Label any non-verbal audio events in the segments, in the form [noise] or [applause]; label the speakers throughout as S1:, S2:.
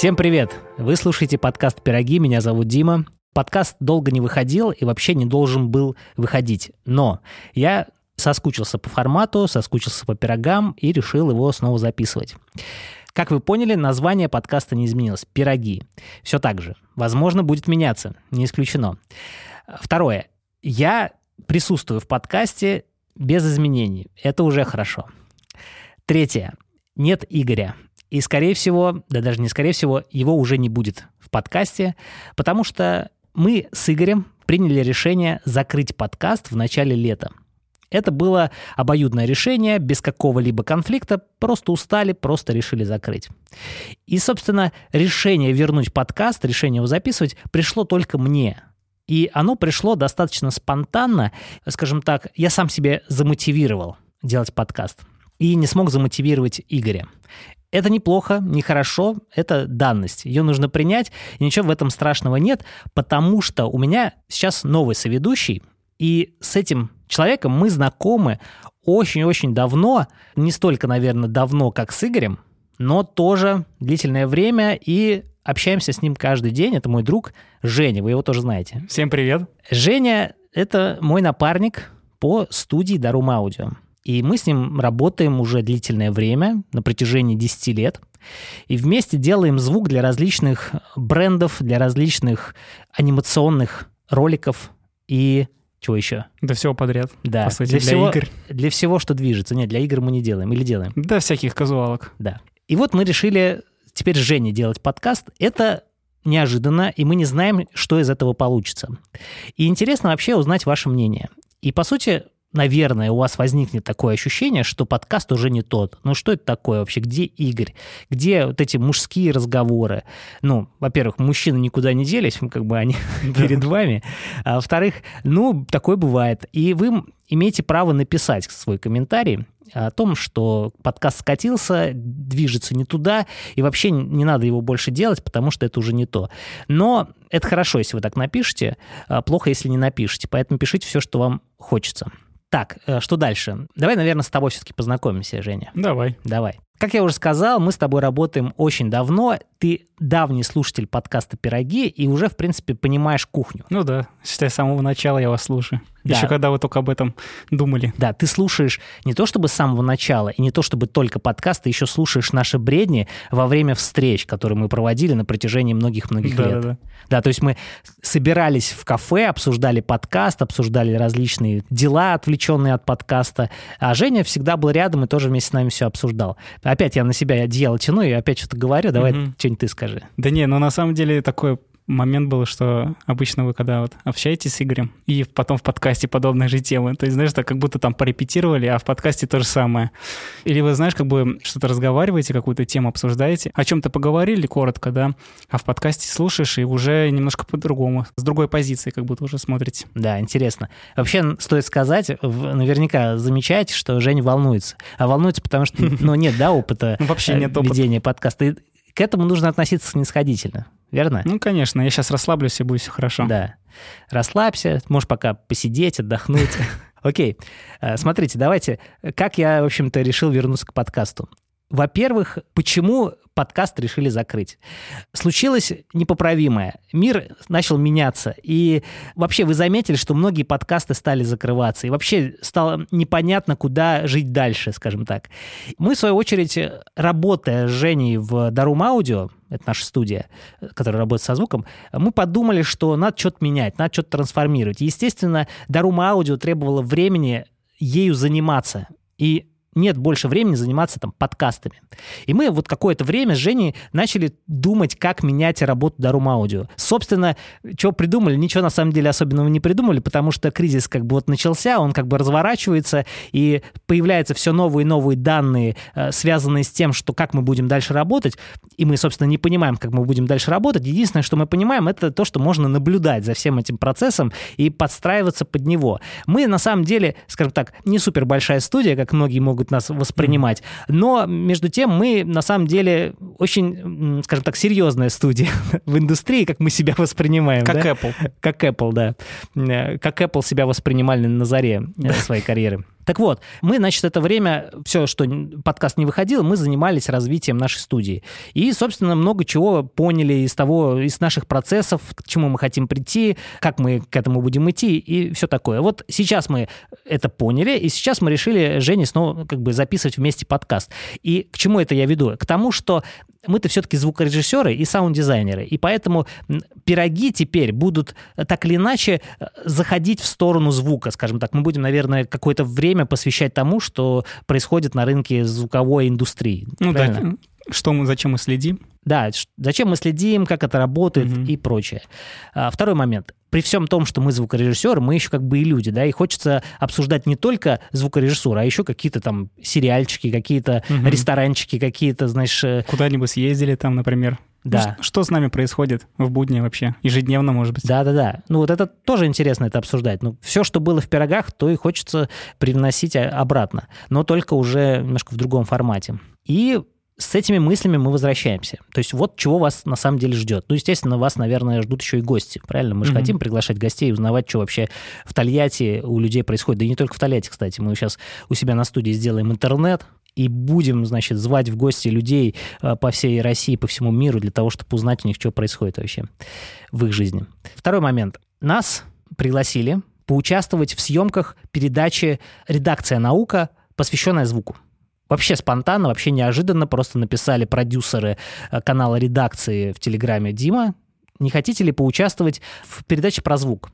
S1: Всем привет! Вы слушаете подкаст «Пироги», меня зовут Дима. Подкаст долго не выходил и вообще не должен был выходить. Но я соскучился по формату, соскучился по пирогам и решил его снова записывать. Как вы поняли, название подкаста не изменилось. «Пироги». Все так же. Возможно, будет меняться. Не исключено. Второе. Я присутствую в подкасте без изменений. Это уже хорошо. Третье. Нет Игоря. И, скорее всего, да даже не скорее всего, его уже не будет в подкасте, потому что мы с Игорем приняли решение закрыть подкаст в начале лета. Это было обоюдное решение, без какого-либо конфликта, просто устали, просто решили закрыть. И, собственно, решение вернуть подкаст, решение его записывать пришло только мне. И оно пришло достаточно спонтанно, скажем так, я сам себе замотивировал делать подкаст и не смог замотивировать Игоря. Это неплохо, нехорошо, это данность. Ее нужно принять, и ничего в этом страшного нет, потому что у меня сейчас новый соведущий, и с этим человеком мы знакомы очень-очень давно, не столько, наверное, давно, как с Игорем, но тоже длительное время, и общаемся с ним каждый день. Это мой друг Женя, вы его тоже знаете.
S2: Всем привет.
S1: Женя — это мой напарник по студии Дарум Аудио. И мы с ним работаем уже длительное время, на протяжении 10 лет. И вместе делаем звук для различных брендов, для различных анимационных роликов и чего еще?
S2: Да всего подряд.
S1: Да.
S2: По сути,
S1: для,
S2: для
S1: всего,
S2: игр.
S1: Для всего, что движется. Нет, для игр мы не делаем. Или делаем?
S2: Да, всяких казуалок.
S1: Да. И вот мы решили теперь с Женей делать подкаст. Это неожиданно, и мы не знаем, что из этого получится. И интересно вообще узнать ваше мнение. И, по сути, наверное, у вас возникнет такое ощущение, что подкаст уже не тот. Ну что это такое вообще? Где Игорь? Где вот эти мужские разговоры? Ну, во-первых, мужчины никуда не делись, [laughs] как бы они перед вами. А во-вторых, ну, такое бывает. И вы имеете право написать свой комментарий о том, что подкаст скатился, движется не туда, и вообще не надо его больше делать, потому что это уже не то. Но это хорошо, если вы так напишете, а плохо, если не напишете. Поэтому пишите все, что вам хочется. Так, э, что дальше? Давай, наверное, с тобой все-таки познакомимся, Женя.
S2: Давай.
S1: Давай. Как я уже сказал, мы с тобой работаем очень давно. Ты давний слушатель подкаста «Пироги» и уже, в принципе, понимаешь кухню.
S2: Ну да, считай, с самого начала я вас слушаю.
S1: Да.
S2: Еще когда вы только об этом думали.
S1: Да, ты слушаешь не то чтобы с самого начала, и не то чтобы только подкаст, ты еще слушаешь наши бредни во время встреч, которые мы проводили на протяжении многих-многих
S2: Да,
S1: лет.
S2: да, да.
S1: Да, то есть мы собирались в кафе, обсуждали подкаст, обсуждали различные дела, отвлеченные от подкаста, а Женя всегда был рядом и тоже вместе с нами все обсуждал. Опять я на себя одеяло тяну и опять что-то говорю, давай
S2: Мгм.
S1: что-нибудь ты скажи.
S2: Да не, ну на самом деле такой момент был, что обычно вы когда вот общаетесь с Игорем, и потом в подкасте подобные же темы, то есть, знаешь, так как будто там порепетировали, а в подкасте то же самое. Или вы, знаешь, как бы что-то разговариваете, какую-то тему обсуждаете, о чем-то поговорили коротко, да, а в подкасте слушаешь и уже немножко по-другому, с другой позиции как будто уже смотрите.
S1: Да, интересно. Вообще, стоит сказать, наверняка замечаете, что Женя волнуется. А волнуется, потому что, ну, нет, да, опыта [laughs]
S2: вообще
S1: э,
S2: нет опыта.
S1: ведения подкаста. И к этому нужно относиться снисходительно, верно?
S2: Ну, конечно, я сейчас расслаблюсь, и будет все хорошо.
S1: Да. Расслабься, можешь пока посидеть, отдохнуть. [laughs] Окей. Э, Смотрите, давайте, как я, в общем-то, решил вернуться к подкасту. Во-первых, почему подкаст решили закрыть? Случилось непоправимое. Мир начал меняться. И вообще вы заметили, что многие подкасты стали закрываться. И вообще стало непонятно, куда жить дальше, скажем так. Мы, в свою очередь, работая с Женей в Дарум Аудио, это наша студия, которая работает со звуком, мы подумали, что надо что-то менять, надо что-то трансформировать. Естественно, Дарум Аудио требовало времени ею заниматься. И нет больше времени заниматься там подкастами. И мы вот какое-то время с Женей начали думать, как менять работу Дарум Аудио. Собственно, что придумали, ничего на самом деле особенного не придумали, потому что кризис как бы вот начался, он как бы разворачивается, и появляются все новые и новые данные, э, связанные с тем, что как мы будем дальше работать, и мы, собственно, не понимаем, как мы будем дальше работать. Единственное, что мы понимаем, это то, что можно наблюдать за всем этим процессом и подстраиваться под него. Мы, на самом деле, скажем так, не супер большая студия, как многие могут нас воспринимать, но, между тем, мы, на самом деле, очень, скажем так, серьезная студия [laughs] в индустрии, как мы себя воспринимаем.
S2: Как
S1: да?
S2: Apple.
S1: Как Apple, да. Э, Как Apple себя воспринимали на заре э, своей карьеры. Так вот, мы, значит, это время, все, что подкаст не выходил, мы занимались развитием нашей студии. И, собственно, много чего поняли из того, из наших процессов, к чему мы хотим прийти, как мы к этому будем идти и все такое. Вот сейчас мы это поняли, и сейчас мы решили Жене снова как бы записывать вместе подкаст. И к чему это я веду? К тому, что мы-то все-таки звукорежиссеры и саунд-дизайнеры, и поэтому пироги теперь будут э, так или иначе э, заходить в сторону звука, скажем так. Мы будем, наверное, какое-то время посвящать тому, что происходит на рынке звуковой индустрии.
S2: Ну Правильно? да, что мы, зачем мы следим?
S1: Да, зачем мы следим, как это работает угу. и прочее. А, второй момент при всем том, что мы звукорежиссеры, мы еще как бы и люди, да, и хочется обсуждать не только звукорежиссуру, а еще какие-то там сериальчики, какие-то угу. ресторанчики, какие-то, знаешь... Э,
S2: Куда-нибудь съездили там, например. Да. Ну, что с нами происходит в будни вообще? Ежедневно, может быть?
S1: Да-да-да. Ну, вот это тоже интересно это обсуждать. Ну, все, что было в пирогах, то и хочется привносить обратно, но только уже немножко в другом формате. И с этими мыслями мы возвращаемся. То есть вот чего вас на самом деле ждет. Ну, естественно, вас, наверное, ждут еще и гости, правильно? Мы же mm-hmm. хотим приглашать гостей и узнавать, что вообще в Тольятти у людей происходит. Да и не только в Тольятти, кстати. Мы сейчас у себя на студии сделаем интернет, и будем, значит, звать в гости людей э, по всей России, по всему миру для того, чтобы узнать у них, что происходит вообще в их жизни. Второй момент. Нас пригласили поучаствовать в съемках передачи «Редакция наука», посвященная звуку. Вообще спонтанно, вообще неожиданно просто написали продюсеры э, канала редакции в Телеграме Дима, не хотите ли поучаствовать в передаче про звук?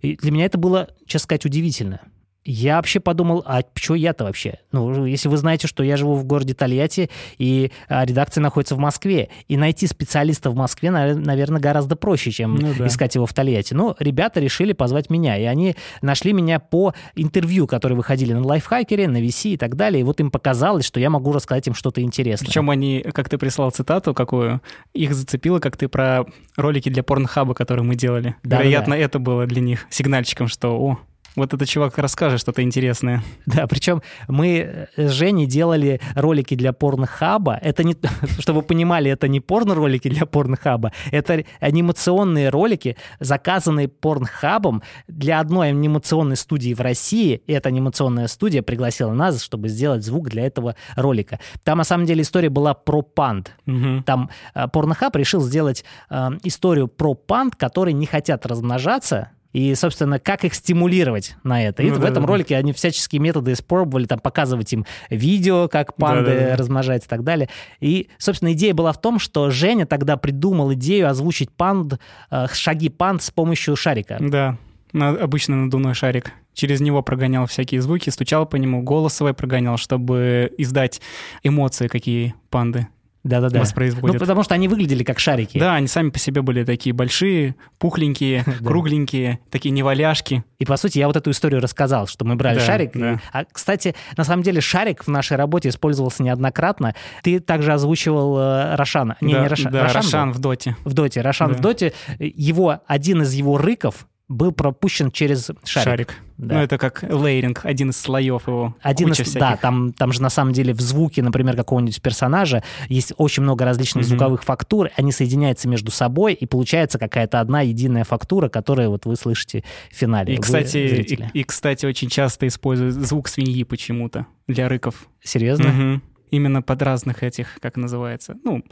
S1: И для меня это было, честно сказать, удивительно я вообще подумал, а что я-то вообще? Ну, если вы знаете, что я живу в городе Тольятти, и а, редакция находится в Москве, и найти специалиста в Москве, наверное, гораздо проще, чем ну, да. искать его в Тольятти. Но ребята решили позвать меня, и они нашли меня по интервью, которые выходили на лайфхакере, на VC и так далее, и вот им показалось, что я могу рассказать им что-то интересное.
S2: Причем они, как ты прислал цитату какую, их зацепило, как ты про ролики для порнхаба, которые мы делали. Да, Вероятно, да. это было для них сигнальчиком, что, о, вот этот чувак расскажет что-то интересное.
S1: Да, причем мы с Женей делали ролики для порнохаба. Это не, [laughs] чтобы вы понимали, это не порно-ролики для порнохаба, это анимационные ролики, заказанные порнхабом для одной анимационной студии в России. И эта анимационная студия пригласила нас, чтобы сделать звук для этого ролика. Там, на самом деле, история была про панд. Угу. Там э, порнохаб решил сделать э, историю про панд, которые не хотят размножаться, и, собственно, как их стимулировать на это. И ну, в да, этом да. ролике они всяческие методы испробовали, там, показывать им видео, как панды да, да, да. размножаются и так далее. И, собственно, идея была в том, что Женя тогда придумал идею озвучить панд, э, шаги панд с помощью шарика.
S2: Да, на, обычно надувной шарик. Через него прогонял всякие звуки, стучал по нему, голосовой прогонял, чтобы издать эмоции, какие панды
S1: да-да-да. воспроизводят. Ну, потому что они выглядели как шарики.
S2: Да, они сами по себе были такие большие, пухленькие, [laughs] кругленькие, такие неваляшки.
S1: И, по сути, я вот эту историю рассказал, что мы брали шарик. А, кстати, на самом деле шарик в нашей работе использовался неоднократно. Ты также озвучивал э, Рошана.
S2: Не, не Рошан. Да, Рошан, в Доте.
S1: В Доте. Рошан в Доте. Его, один из его рыков был пропущен через шарик. Шарик.
S2: Да. Ну, это как лейринг, один из слоев его.
S1: Один из, да, там, там же на самом деле в звуке, например, какого-нибудь персонажа есть очень много различных mm-hmm. звуковых фактур, они соединяются между собой, и получается какая-то одна единая фактура, которую вот вы слышите в финале.
S2: И, кстати, и, и, кстати, очень часто используют звук свиньи почему-то для рыков.
S1: Серьезно?
S2: Угу. Именно под разных этих, как называется, ну,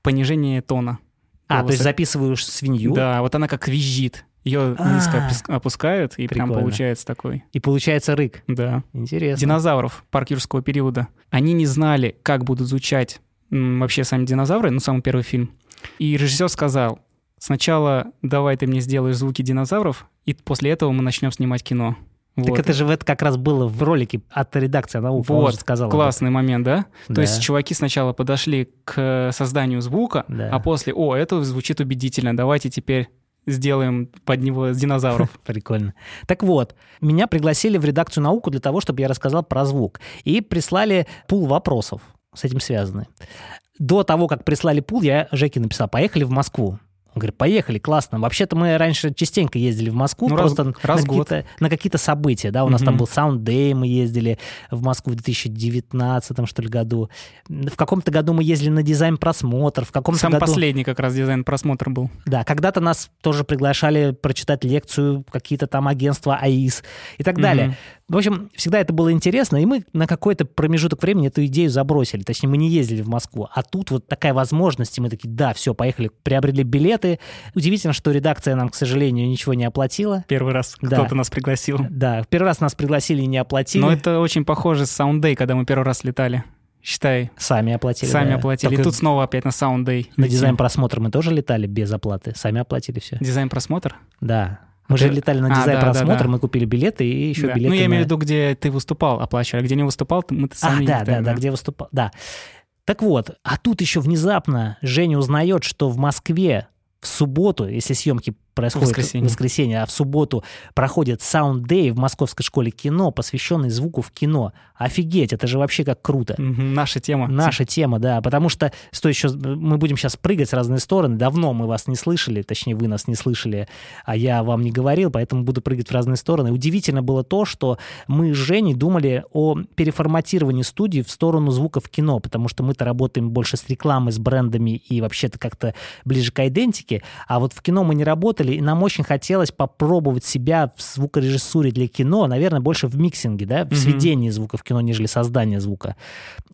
S2: понижение тона.
S1: А, голоса. то есть записываешь свинью?
S2: Да, вот она как визжит. Ее а. низко опускают, и прям получается такой.
S1: И получается рык.
S2: Да.
S1: Интересно.
S2: Динозавров парк юрского периода. Они не знали, как будут звучать вообще сами динозавры, ну, самый первый фильм. И режиссер сказал, сначала давай ты мне сделаешь звуки динозавров, и после этого мы начнем снимать кино.
S1: Вот. Так это же это как раз было в ролике от редакции наук,
S2: вот, сказал. Классный момент, да? да? То есть чуваки сначала подошли к созданию звука, да. а после, о, это звучит убедительно, давайте теперь сделаем под него динозавров. [laughs]
S1: Прикольно. Так вот, меня пригласили в редакцию науку для того, чтобы я рассказал про звук. И прислали пул вопросов с этим связаны. До того, как прислали пул, я Жеке написал, поехали в Москву. Он говорит, поехали, классно. Вообще-то мы раньше частенько ездили в Москву, ну, просто раз, на, какие-то, на какие-то события. Да? У нас там был Sound Day, мы ездили в Москву в 2019 что ли, году. В каком-то году мы ездили на дизайн-просмотр, в каком-то
S2: Самый
S1: году...
S2: последний как раз дизайн-просмотр был.
S1: Да, когда-то нас тоже приглашали прочитать лекцию какие-то там агентства АИС и так далее. В общем, всегда это было интересно, и мы на какой-то промежуток времени эту идею забросили. Точнее, мы не ездили в Москву. А тут вот такая возможность, и мы такие, да, все, поехали, приобрели билеты. Удивительно, что редакция нам, к сожалению, ничего не оплатила.
S2: Первый раз
S1: Да.
S2: кто-то нас пригласил.
S1: Да, первый раз нас пригласили и не оплатили.
S2: Но это очень похоже с Sound Day, когда мы первый раз летали. Считай,
S1: Сами оплатили.
S2: сами
S1: да.
S2: оплатили.
S1: Только
S2: И тут снова опять на Sound Day.
S1: на дизайн-просмотр мы тоже летали без оплаты. Сами оплатили все.
S2: Дизайн-просмотр?
S1: Да. Мы
S2: А
S1: же летали на
S2: А,
S1: дизайн-просмотр,
S2: да, да.
S1: мы купили билеты и еще билеты
S2: Ну, я имею в виду, где ты выступал, оплачивали. А где не выступал, ты- мы
S1: А,
S2: сами
S1: да,
S2: летаем,
S1: да, да, где выступал, да. Так вот, а тут еще внезапно Женя узнает, что в Москве в субботу, если съемки происходят
S2: Воскресенье.
S1: в воскресенье, а в субботу проходит Sound Day в Московской школе кино, посвященный звуку в кино. Офигеть, это же вообще как круто.
S2: Наша тема.
S1: Наша тема, да, потому что, что еще, мы будем сейчас прыгать в разные стороны, давно мы вас не слышали, точнее, вы нас не слышали, а я вам не говорил, поэтому буду прыгать в разные стороны. Удивительно было то, что мы с Женей думали о переформатировании студии в сторону звука в кино, потому что мы-то работаем больше с рекламой, с брендами и вообще-то как-то ближе к идентике, а вот в кино мы не работали, и нам очень хотелось попробовать себя в звукорежиссуре для кино, наверное, больше в миксинге, да, в
S2: Мгм.
S1: сведении звука в кино, нежели создание звука.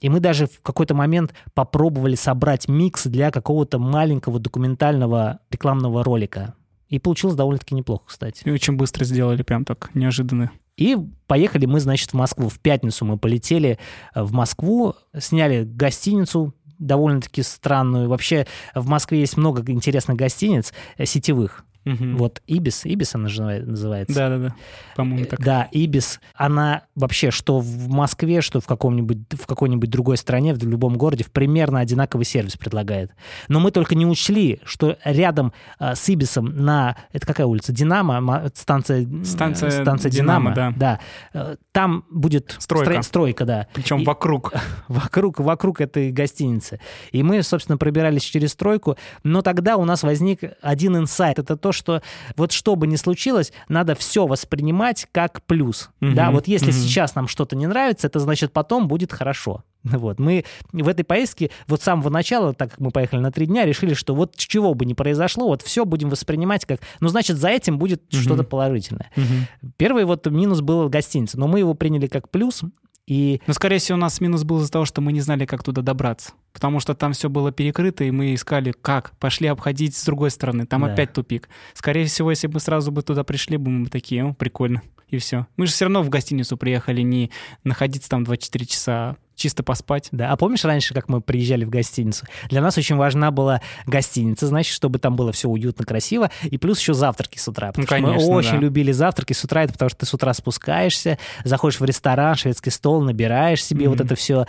S1: И мы даже в какой-то момент попробовали собрать микс для какого-то маленького документального рекламного ролика. И получилось довольно-таки неплохо, кстати.
S2: И очень быстро сделали, прям так, неожиданно.
S1: И поехали мы, значит, в Москву. В пятницу мы полетели э, в Москву, сняли гостиницу довольно-таки странную. Вообще в Москве есть много интересных гостиниц э, сетевых.
S2: Мгм.
S1: Вот Ибис, Ибис она же называет- называется.
S2: Да-да-да, по-моему, так.
S1: Э, Да, Ибис, она вообще, что в Москве, что в, каком-нибудь, в какой-нибудь другой стране, в любом городе, в примерно одинаковый сервис предлагает. Но мы только не учли, что рядом а, с Ибисом на... Это какая улица? Динамо? ма- Станция, э,
S2: Станция
S1: станция
S2: Динамо,
S1: Динамо.
S2: да.
S1: Э, Там будет
S2: Стройка.
S1: стро- стройка, да.
S2: Причем
S1: И-
S2: вокруг. [laughs]
S1: вокруг, вокруг этой гостиницы. И мы, собственно, пробирались через стройку, но тогда у нас возник один инсайт. Это то, что вот что бы ни случилось, надо все воспринимать как плюс.
S2: Мгм,
S1: Да, вот если
S2: мгм.
S1: сейчас нам что-то не нравится, это значит потом будет хорошо. [laughs] Вот. Мы в этой поездке вот с самого начала, так как мы поехали на три дня, решили, что вот чего бы ни произошло, вот все будем воспринимать как, ну, значит, за этим будет
S2: Мгм.
S1: что-то положительное.
S2: Мгм.
S1: Первый вот минус был гостиница, но мы его приняли как плюс, и
S2: Но, скорее всего, у нас минус был из-за того, что мы не знали, как туда добраться. Потому что там все было перекрыто, и мы искали, как. Пошли обходить с другой стороны. Там
S1: Да.
S2: опять тупик. Скорее всего, если бы сразу бы туда пришли, бы мы бы такие, о, прикольно. И все. Мы же все равно в гостиницу приехали не находиться там 24 часа, чисто поспать.
S1: Да, а помнишь раньше, как мы приезжали в гостиницу? Для нас очень важна была гостиница, значит, чтобы там было все уютно, красиво, и плюс еще завтраки с утра. Потому
S2: Ну,
S1: что
S2: конечно,
S1: мы очень
S2: да.
S1: любили завтраки с утра, это потому что ты с утра спускаешься, заходишь в ресторан, шведский стол, набираешь себе вот
S2: Мгм.
S1: это все,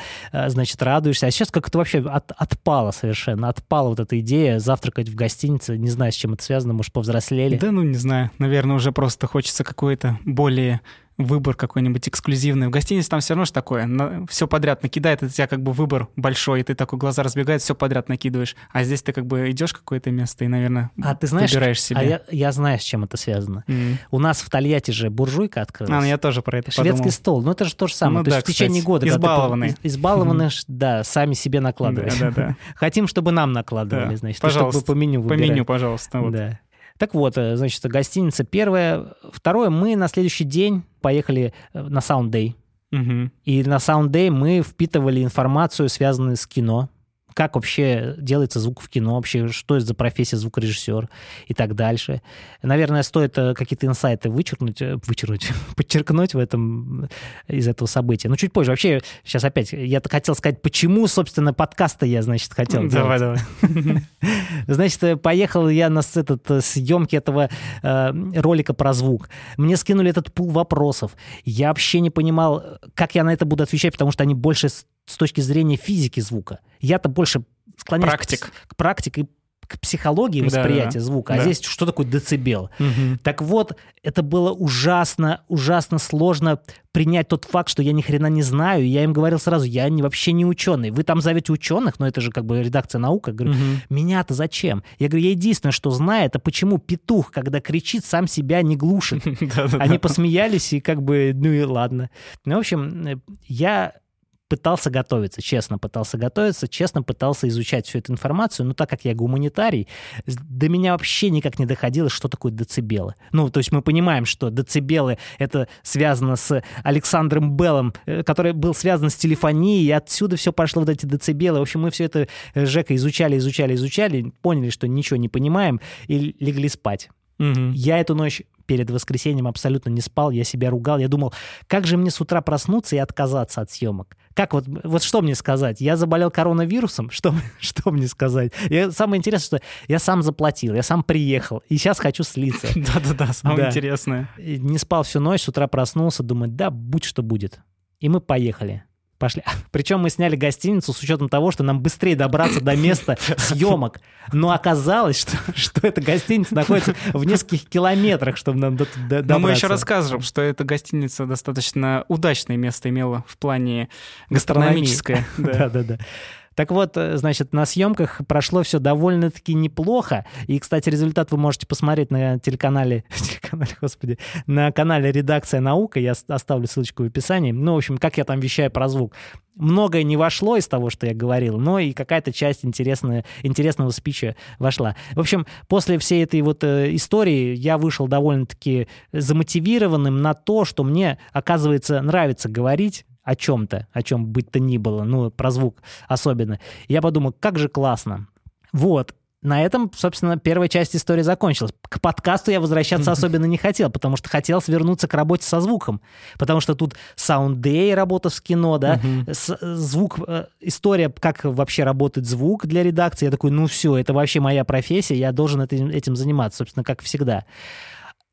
S1: значит, радуешься. А сейчас как-то вообще от- отпало совершенно, отпала вот эта идея завтракать в гостинице. Не знаю, с чем это связано, может, повзрослели.
S2: Да, ну не знаю. Наверное, уже просто хочется какой-то более выбор какой-нибудь эксклюзивный. В гостинице там все равно же такое. все подряд накидает, это у тебя как бы выбор большой, и ты такой глаза разбегают, все подряд накидываешь. А здесь ты как бы идешь в какое-то место и, наверное,
S1: А ты знаешь,
S2: выбираешь себе.
S1: а я, я знаю, с чем это связано.
S2: М.
S1: У нас в Тольятти же буржуйка открылась.
S2: А, ну я тоже про это
S1: Шведский
S2: подумал.
S1: стол, ну это же то же самое.
S2: Ну
S1: то
S2: да,
S1: есть в течение года. когда ты
S2: Избалованные.
S1: ш- да, сами себе накладывать.
S2: Да, да, да.
S1: Хотим, чтобы нам накладывали,
S2: Да.
S1: значит,
S2: Пожалуйста,
S1: чтобы по меню
S2: По
S1: выбирали.
S2: меню, пожалуйста. вот.
S1: Да. Так вот, э, значит, гостиница первая. Второе, мы на следующий день поехали э, на Sound Day.
S2: Мгм.
S1: И на Sound Day мы впитывали информацию, связанную с кино. Как вообще делается звук в кино, вообще, что это за профессия звукорежиссер и так дальше. Наверное, стоит э, какие-то инсайты вычеркнуть, э, вычеркнуть, [laughs] подчеркнуть в этом, из этого события. Но чуть позже. Вообще, сейчас опять, я хотел сказать, почему, собственно, подкаст-то я, значит, хотел
S2: Давай,
S1: делать.
S2: давай. [laughs]
S1: Значит, э, поехал я на этот, съемки этого э, ролика про звук. Мне скинули этот пул вопросов. Я вообще не понимал, как я на это буду отвечать, потому что они больше с, точки зрения физики звука. Я-то больше склоняюсь к
S2: Практик.
S1: пс- К, практике, к психологии восприятия
S2: да,
S1: звука. А
S2: да.
S1: здесь что такое децибел?
S2: Мгм.
S1: Так вот, это было ужасно, ужасно сложно принять тот факт, что я ни хрена не знаю. Я им говорил сразу, я не, вообще не ученый. Вы там зовете ученых, но это же как бы редакция наука. Говорю,
S2: Мгм.
S1: меня-то зачем? Я говорю, я единственное, что знаю, это почему петух, когда кричит, сам себя не глушит. [laughs] Они посмеялись, и как бы, ну и ладно. Ну, в общем, э, я пытался готовиться, честно пытался готовиться, честно пытался изучать всю эту информацию, но так как я гуманитарий, до меня вообще никак не доходило, что такое децибелы. Ну, то есть мы понимаем, что децибелы — это связано с Александром Беллом, э, который был связан с телефонией, и отсюда все пошло вот эти децибелы. В общем, мы все это, э, Жека, изучали, изучали, изучали, поняли, что ничего не понимаем, и легли спать. Угу. Я эту ночь перед воскресеньем абсолютно не спал, я себя ругал, я думал, как же мне с утра проснуться и отказаться от съемок? Как вот, вот что мне сказать? Я заболел коронавирусом? [laughs] Что, что мне сказать? Я, самое интересное, что я сам заплатил, я сам приехал, и сейчас хочу слиться. [laughs]
S2: Да-да-да, самое интересное.
S1: Не спал всю ночь, с утра проснулся, думаю, да, будь что будет. И мы поехали. Пошли. [laughs] Причем мы сняли гостиницу с учетом того, что нам быстрее добраться до места съемок. Но оказалось, что, [laughs] что эта гостиница находится в нескольких километрах, чтобы нам до, до, добраться.
S2: Но мы еще расскажем, что эта гостиница достаточно удачное место имела в плане гастрономическое. [laughs]
S1: Да-да-да. Так вот, э, значит, на съемках прошло все довольно-таки неплохо. И, кстати, результат вы можете посмотреть на телеканале, [laughs] телеканале, господи, на канале «Редакция наука». Я оставлю ссылочку в описании. Ну, в общем, как я там вещаю про звук. Многое не вошло из того, что я говорил, но и какая-то часть интересная, интересного спича вошла. В общем, после всей этой вот э, истории я вышел довольно-таки замотивированным на то, что мне, оказывается, нравится говорить, о чем-то, о чем быть то ни было, ну, про звук особенно. Я подумал, как же классно. Вот, на этом, собственно, первая часть истории закончилась. К подкасту я возвращаться [laughs] особенно не хотел, потому что хотел вернуться к работе со звуком. Потому что тут саундей, работа в кино, да, звук, э, история, как вообще работает звук для редакции. Я такой, ну все, это вообще моя профессия, я должен этим заниматься, собственно, как всегда.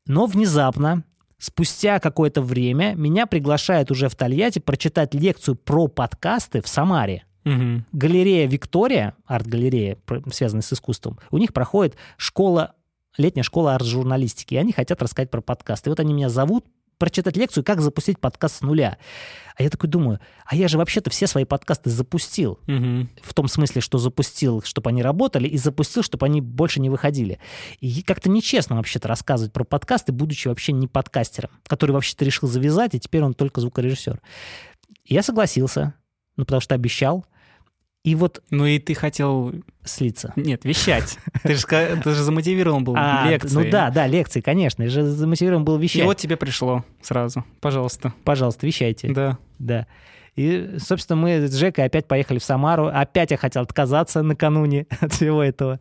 S1: Но внезапно Спустя какое-то время меня приглашают уже в Тольятти прочитать лекцию про подкасты в Самаре. Угу. Галерея Виктория, арт-галерея, связанная с искусством, у них проходит школа летняя школа арт-журналистики, и они хотят рассказать про подкасты. И вот они меня зовут прочитать лекцию, как запустить подкаст с нуля. А я такой думаю, а я же вообще-то все свои подкасты запустил. Угу. В том смысле, что запустил, чтобы они работали, и запустил, чтобы они больше не выходили. И как-то нечестно вообще-то рассказывать про подкасты, будучи вообще не подкастером, который вообще-то решил завязать, и теперь он только звукорежиссер. И я согласился, ну, потому что обещал. И вот...
S2: Ну и ты хотел...
S1: Слиться.
S2: Нет, вещать. [laughs] Ты же, ты же замотивирован был а, лекции.
S1: Ну да, да, лекции, конечно. Я же замотивирован был вещать. И
S2: вот тебе пришло сразу. Пожалуйста.
S1: Пожалуйста, вещайте.
S2: Да.
S1: Да. И, собственно, мы с Жекой опять поехали в Самару. Опять я хотел отказаться накануне [laughs] от всего этого.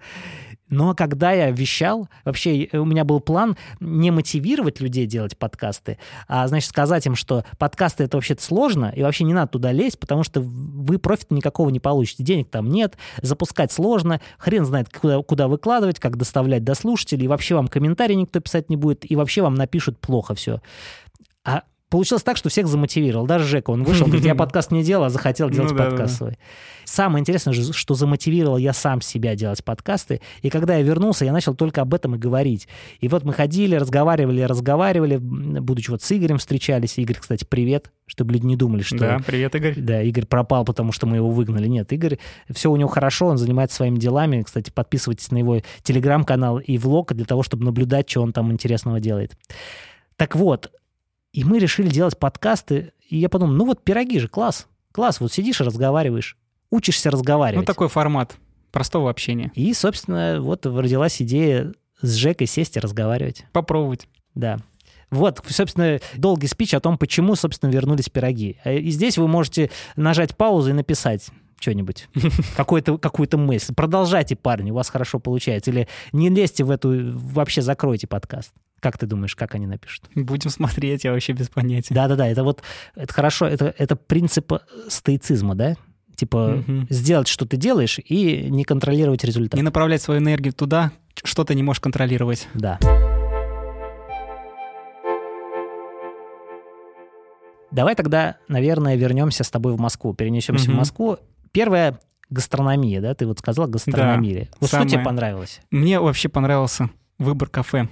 S1: Но когда я вещал, вообще у меня был план не мотивировать людей делать подкасты, а, значит, сказать им, что подкасты это вообще-то сложно, и вообще не надо туда лезть, потому что вы профита никакого не получите. Денег там нет, запускать сложно, хрен знает, куда, куда выкладывать, как доставлять до слушателей, и вообще вам комментарий никто писать не будет, и вообще вам напишут плохо все. А Получилось так, что всех замотивировал. Даже Жека, он вышел, говорит, я [laughs] подкаст не делал, а захотел делать ну, подкаст да, да. свой. Самое интересное, что замотивировал я сам себя делать подкасты. И когда я вернулся, я начал только об этом и говорить. И вот мы ходили, разговаривали, разговаривали, будучи вот с Игорем встречались. Игорь, кстати, привет, чтобы люди не думали, что...
S2: Да, привет, Игорь.
S1: Да, Игорь пропал, потому что мы его выгнали. Нет, Игорь, все у него хорошо, он занимается своими делами. Кстати, подписывайтесь на его телеграм-канал и влог для того, чтобы наблюдать, что он там интересного делает. Так вот, и мы решили делать подкасты, и я подумал, ну вот пироги же, класс, класс, вот сидишь и разговариваешь, учишься разговаривать.
S2: Ну такой формат простого общения.
S1: И, собственно, вот родилась идея с Жекой сесть и разговаривать.
S2: Попробовать.
S1: Да. Вот, собственно, долгий спич о том, почему, собственно, вернулись пироги. Э, и здесь вы можете нажать паузу и написать что-нибудь, какую-то какую мысль. Продолжайте, парни, у вас хорошо получается. Или не лезьте в эту, вообще закройте подкаст. Как ты думаешь, как они напишут?
S2: Будем смотреть, я вообще без понятия.
S1: Да-да-да, это вот, это хорошо, это, это принцип стоицизма, да? Типа угу. сделать, что ты делаешь, и не контролировать результат.
S2: Не направлять свою энергию туда, что ты не можешь контролировать.
S1: Да. Давай тогда, наверное, вернемся с тобой в Москву, перенесемся угу. в Москву. Первая гастрономия, да? Ты вот сказал гастрономия. Да, вот самое... что тебе понравилось?
S2: Мне вообще понравился выбор кафе.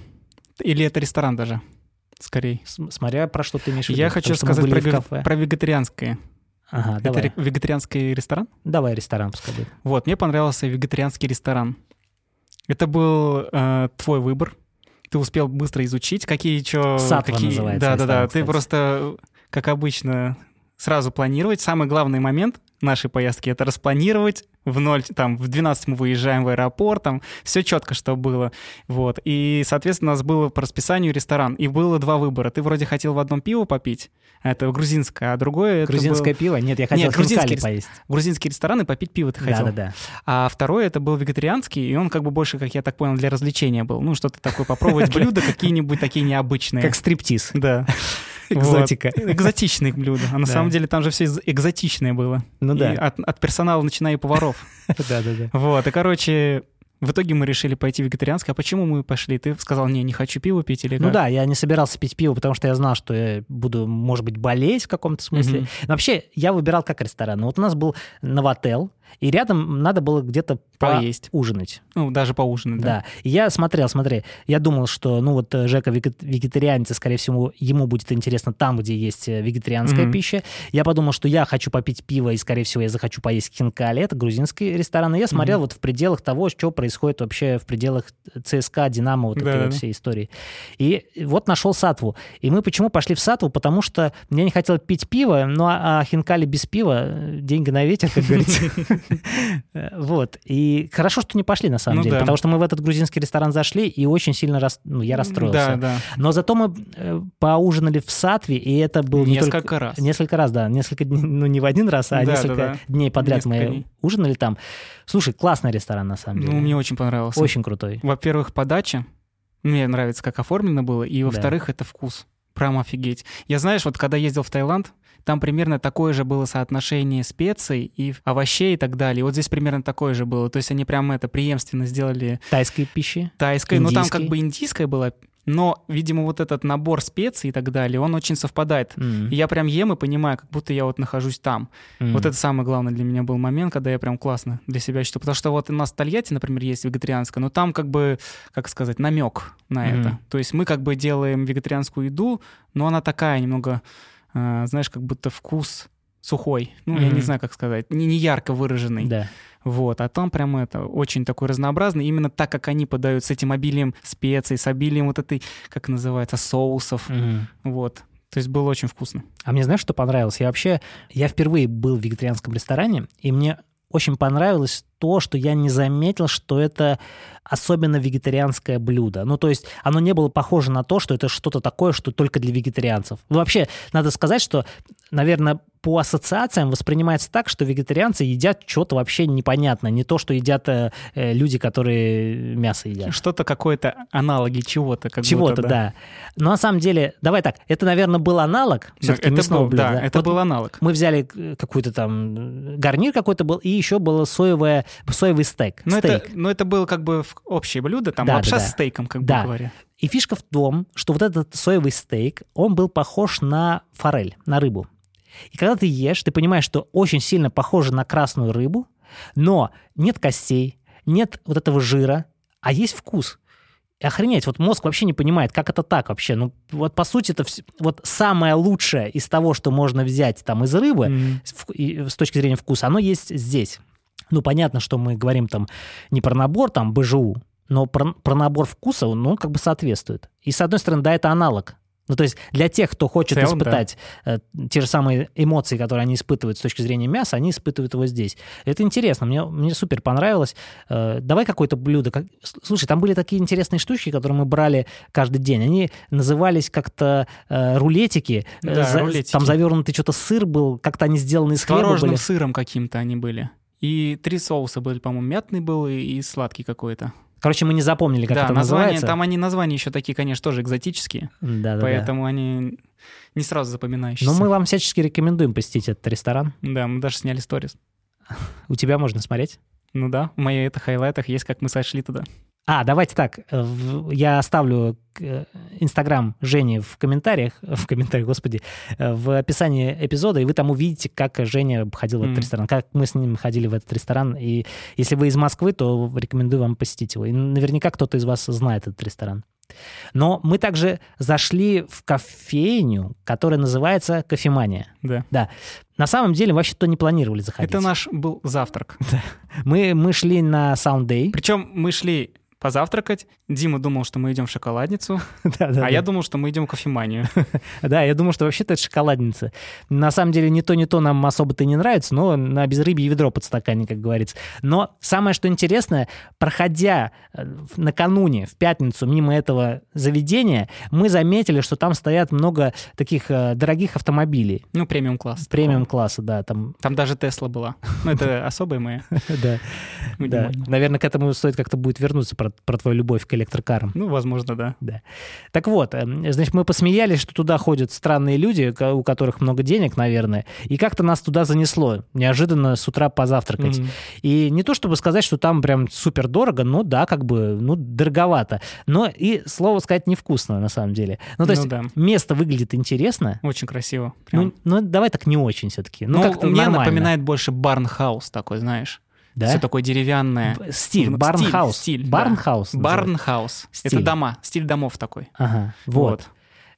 S2: Или это ресторан даже, скорее.
S1: Смотря про что ты имеешь в виду.
S2: Я хочу сказать про, вег... про вегетарианское.
S1: Ага,
S2: это
S1: давай.
S2: вегетарианский ресторан?
S1: Давай ресторан пускай будет.
S2: Вот, мне понравился вегетарианский ресторан. Это был э, твой выбор. Ты успел быстро изучить, какие что...
S1: Сатва
S2: какие...
S1: называется.
S2: Да-да-да, ты просто, как обычно, сразу планировать. Самый главный момент нашей поездки это распланировать, в ноль, там, в 12 мы выезжаем в аэропорт, там, все четко, что было, вот, и, соответственно, у нас было по расписанию ресторан, и было два выбора, ты вроде хотел в одном пиво попить, это грузинское, а другое...
S1: Грузинское
S2: был...
S1: пиво? Нет, я хотел
S2: Нет, грузинский,
S1: поесть.
S2: Грузинский ресторан и попить пиво ты хотел.
S1: Да-да-да.
S2: А второе это был вегетарианский, и он как бы больше, как я так понял, для развлечения был. Ну, что-то такое, попробовать [laughs] блюда какие-нибудь такие необычные.
S1: Как стриптиз.
S2: Да.
S1: Экзотика.
S2: Вот. Экзотичные блюда. А на
S1: Да.
S2: самом деле там же все экзотичное было.
S1: Ну
S2: И
S1: да.
S2: от, от персонала, начиная и поваров.
S1: Да-да-да.
S2: Вот, и, короче, в итоге мы решили пойти вегетарианское. А почему мы пошли? Ты сказал, не, не хочу пиво пить или
S1: Ну
S2: как?
S1: да, я не собирался пить пиво, потому что я знал, что я буду, может быть, болеть в каком-то смысле. Но вообще, я выбирал как ресторан. Вот у нас был Новотел, и рядом надо было где-то
S2: Поесть.
S1: поужинать.
S2: Ну, даже поужинать, да.
S1: Да. И я смотрел, смотри, я думал, что, ну вот э, Жека вегетарианец, и, скорее всего, ему будет интересно там, где есть э, вегетарианская
S2: Мгм.
S1: пища. Я подумал, что я хочу попить пиво, и, скорее всего, я захочу поесть хинкали, это грузинский ресторан. И я смотрел
S2: Мгм.
S1: вот в пределах того, что происходит вообще в пределах ЦСКА, Динамо, вот этой
S2: Да-да-да.
S1: вот всей истории. И вот нашел Сатву. И мы почему пошли в Сатву? Потому что я не хотел пить пиво, ну а, а хинкали без пива, э, деньги на ветер, как говорится. [laughs] [laughs] Вот. И хорошо, что не пошли, на самом
S2: Ну
S1: деле,
S2: да.
S1: потому что мы в этот грузинский ресторан зашли, и очень сильно рас... ну, я расстроился.
S2: Да, да.
S1: Но зато мы э, поужинали в Сатве, и это был не
S2: Несколько
S1: только...
S2: раз.
S1: Несколько раз, да. Несколько [laughs] ну не в один раз, а
S2: Да,
S1: несколько
S2: да, да.
S1: дней подряд
S2: Несколько
S1: мы
S2: дней.
S1: ужинали там. Слушай, классный ресторан, на самом деле.
S2: Ну, мне очень понравился.
S1: Очень крутой.
S2: Во-первых, подача. Мне нравится, как оформлено было. И, во-вторых, это вкус. Прям офигеть. Я, знаешь, вот когда ездил в Таиланд, там примерно такое же было соотношение специй и овощей и так далее. И вот здесь примерно такое же было. То есть они прям это преемственно сделали
S1: Тайской пищи.
S2: тайской. Ну, там
S1: Индийской.
S2: как бы индийская была. Но, видимо, вот этот набор специй и так далее, он очень совпадает.
S1: М.
S2: И я прям ем и понимаю, как будто я вот нахожусь там.
S1: М.
S2: Вот это самый главный для меня был момент, когда я прям классно для себя считаю. Потому что вот у нас в Тольятти, например, есть вегетарианская, но там как бы, как сказать, намек на
S1: Мгм.
S2: это. То есть мы как бы делаем вегетарианскую еду, но она такая немного, знаешь, как будто вкус сухой. Ну, я не знаю, как сказать, не, не ярко выраженный.
S1: Да.
S2: Вот, а там прям это очень такой разнообразный, именно так, как они подают с этим обилием специй, с обилием вот этой, как называется, соусов.
S1: Мгм.
S2: Вот. То есть было очень вкусно.
S1: А мне знаешь, что понравилось? Я вообще, я впервые был в вегетарианском ресторане, и мне очень понравилось то, что я не заметил, что это особенно вегетарианское блюдо. Ну, то есть оно не было похоже на то, что это что-то такое, что только для вегетарианцев. Вообще, надо сказать, что, наверное, по ассоциациям воспринимается так, что вегетарианцы едят что-то вообще непонятное, не то, что едят э, э, люди, которые мясо едят.
S2: Что-то какое-то аналоги чего-то. Как
S1: Чего-то,
S2: будто,
S1: да. Но на самом деле, давай так, это, наверное, был аналог все-таки
S2: это
S1: мясного
S2: был,
S1: блюда.
S2: да, это
S1: Вот
S2: был аналог.
S1: мы взяли э, какой-то там э, гарнир какой-то был, и еще было соевое, соевый стейк.
S2: Но
S1: стейк.
S2: это, но это было как бы общее блюдо, там
S1: Да,
S2: лапша
S1: да, да.
S2: с стейком, как
S1: Да.
S2: бы говоря.
S1: И фишка в том, что вот этот соевый стейк, он был похож на форель, на рыбу. И когда ты ешь, ты понимаешь, что очень сильно похоже на красную рыбу, но нет костей, нет вот этого жира, а есть вкус. И охренеть, вот мозг вообще не понимает, как это так вообще. Ну, вот по сути, это вс- вот самое лучшее из того, что можно взять там из рыбы, с, вку- и с точки зрения вкуса, оно есть здесь. Ну, понятно, что мы говорим там не про набор там БЖУ, но про, про набор вкуса, ну, он как бы соответствует. И, с одной стороны, да, это аналог. Ну, то есть для тех, кто хочет
S2: целом,
S1: испытать э, те же самые эмоции, которые они испытывают с точки зрения мяса, они испытывают его здесь. Это интересно, мне, мне супер понравилось. Э, давай какое-то блюдо. Как... Слушай, там были такие интересные штучки, которые мы брали каждый день. Они назывались как-то э, рулетики. Э,
S2: Да, рулетики.
S1: Там завернутый что-то сыр был, как-то они сделаны из
S2: С
S1: хлеба
S2: творожным
S1: были.
S2: сыром каким-то они были. И три соуса были, по-моему, мятный был и, и сладкий какой-то.
S1: Короче, мы не запомнили, как
S2: да,
S1: это
S2: названия,
S1: называется.
S2: там они названия еще такие, конечно, тоже экзотические,
S1: Да, да,
S2: поэтому они не сразу запоминающиеся.
S1: Но мы вам всячески рекомендуем посетить этот ресторан.
S2: Да, мы даже сняли сторис. [laughs]
S1: У тебя можно смотреть.
S2: Ну да, в моих это хайлайтах есть, как мы сошли туда.
S1: А, давайте так. э, Я оставлю э, Инстаграм Жени в комментариях, [laughs] в комментариях, господи, э, в описании эпизода, и вы там увидите, как Женя ходил в этот ресторан, как мы с ним ходили в этот ресторан. И если вы из Москвы, то рекомендую вам посетить его. И наверняка кто-то из вас знает этот ресторан. Но мы также зашли в кофейню, которая называется «Кофемания».
S2: Да.
S1: На самом деле, вообще-то не планировали заходить.
S2: Это наш был завтрак. [laughs]
S1: Мы, мы шли на Sound Day.
S2: Причем мы шли позавтракать. Дима думал, что мы идем в шоколадницу, [laughs] а я думал, что мы идем в кофеманию. [laughs]
S1: Да, я думаю, что вообще-то это шоколадница. На самом деле ни то, ни то нам особо-то не нравится, но на безрыбье ведро подстаканник, как говорится. Но самое, что интересное, проходя э, накануне, в пятницу, мимо этого заведения, мы заметили, что там стоят много таких э, дорогих автомобилей.
S2: Ну, премиум-класс.
S1: Премиум-класса, да, там,
S2: Там даже Тесла была. Ну, это [laughs] особые мои.
S1: да. Наверное, к этому стоит как-то будет вернуться про, про твою любовь к электрокарам.
S2: Ну, возможно, да.
S1: Да. Так вот, эм, значит, мы посмеялись, что туда ходят странные люди, у которых много денег, наверное, и как-то нас туда занесло, неожиданно с утра позавтракать.
S2: Мгм.
S1: И не то чтобы сказать, что там прям супер дорого, но да, как бы, ну, дороговато. Но и, слово сказать, невкусно, на самом деле. Ну, то
S2: Ну
S1: есть
S2: да.
S1: место выглядит интересно,
S2: Очень красиво. Прям.
S1: ну, ну, давай так не очень все-таки. Ну,
S2: Ну,
S1: как-то
S2: мне
S1: нормально.
S2: напоминает больше барнхаус такой, знаешь.
S1: Да?
S2: Все такое деревянное.
S1: Стиль,
S2: Ну,
S1: барнхаус.
S2: Стиль, стиль,
S1: барнхаус.
S2: да. Барнхаус.
S1: Стиль.
S2: Это дома, стиль домов такой.
S1: Ага, вот.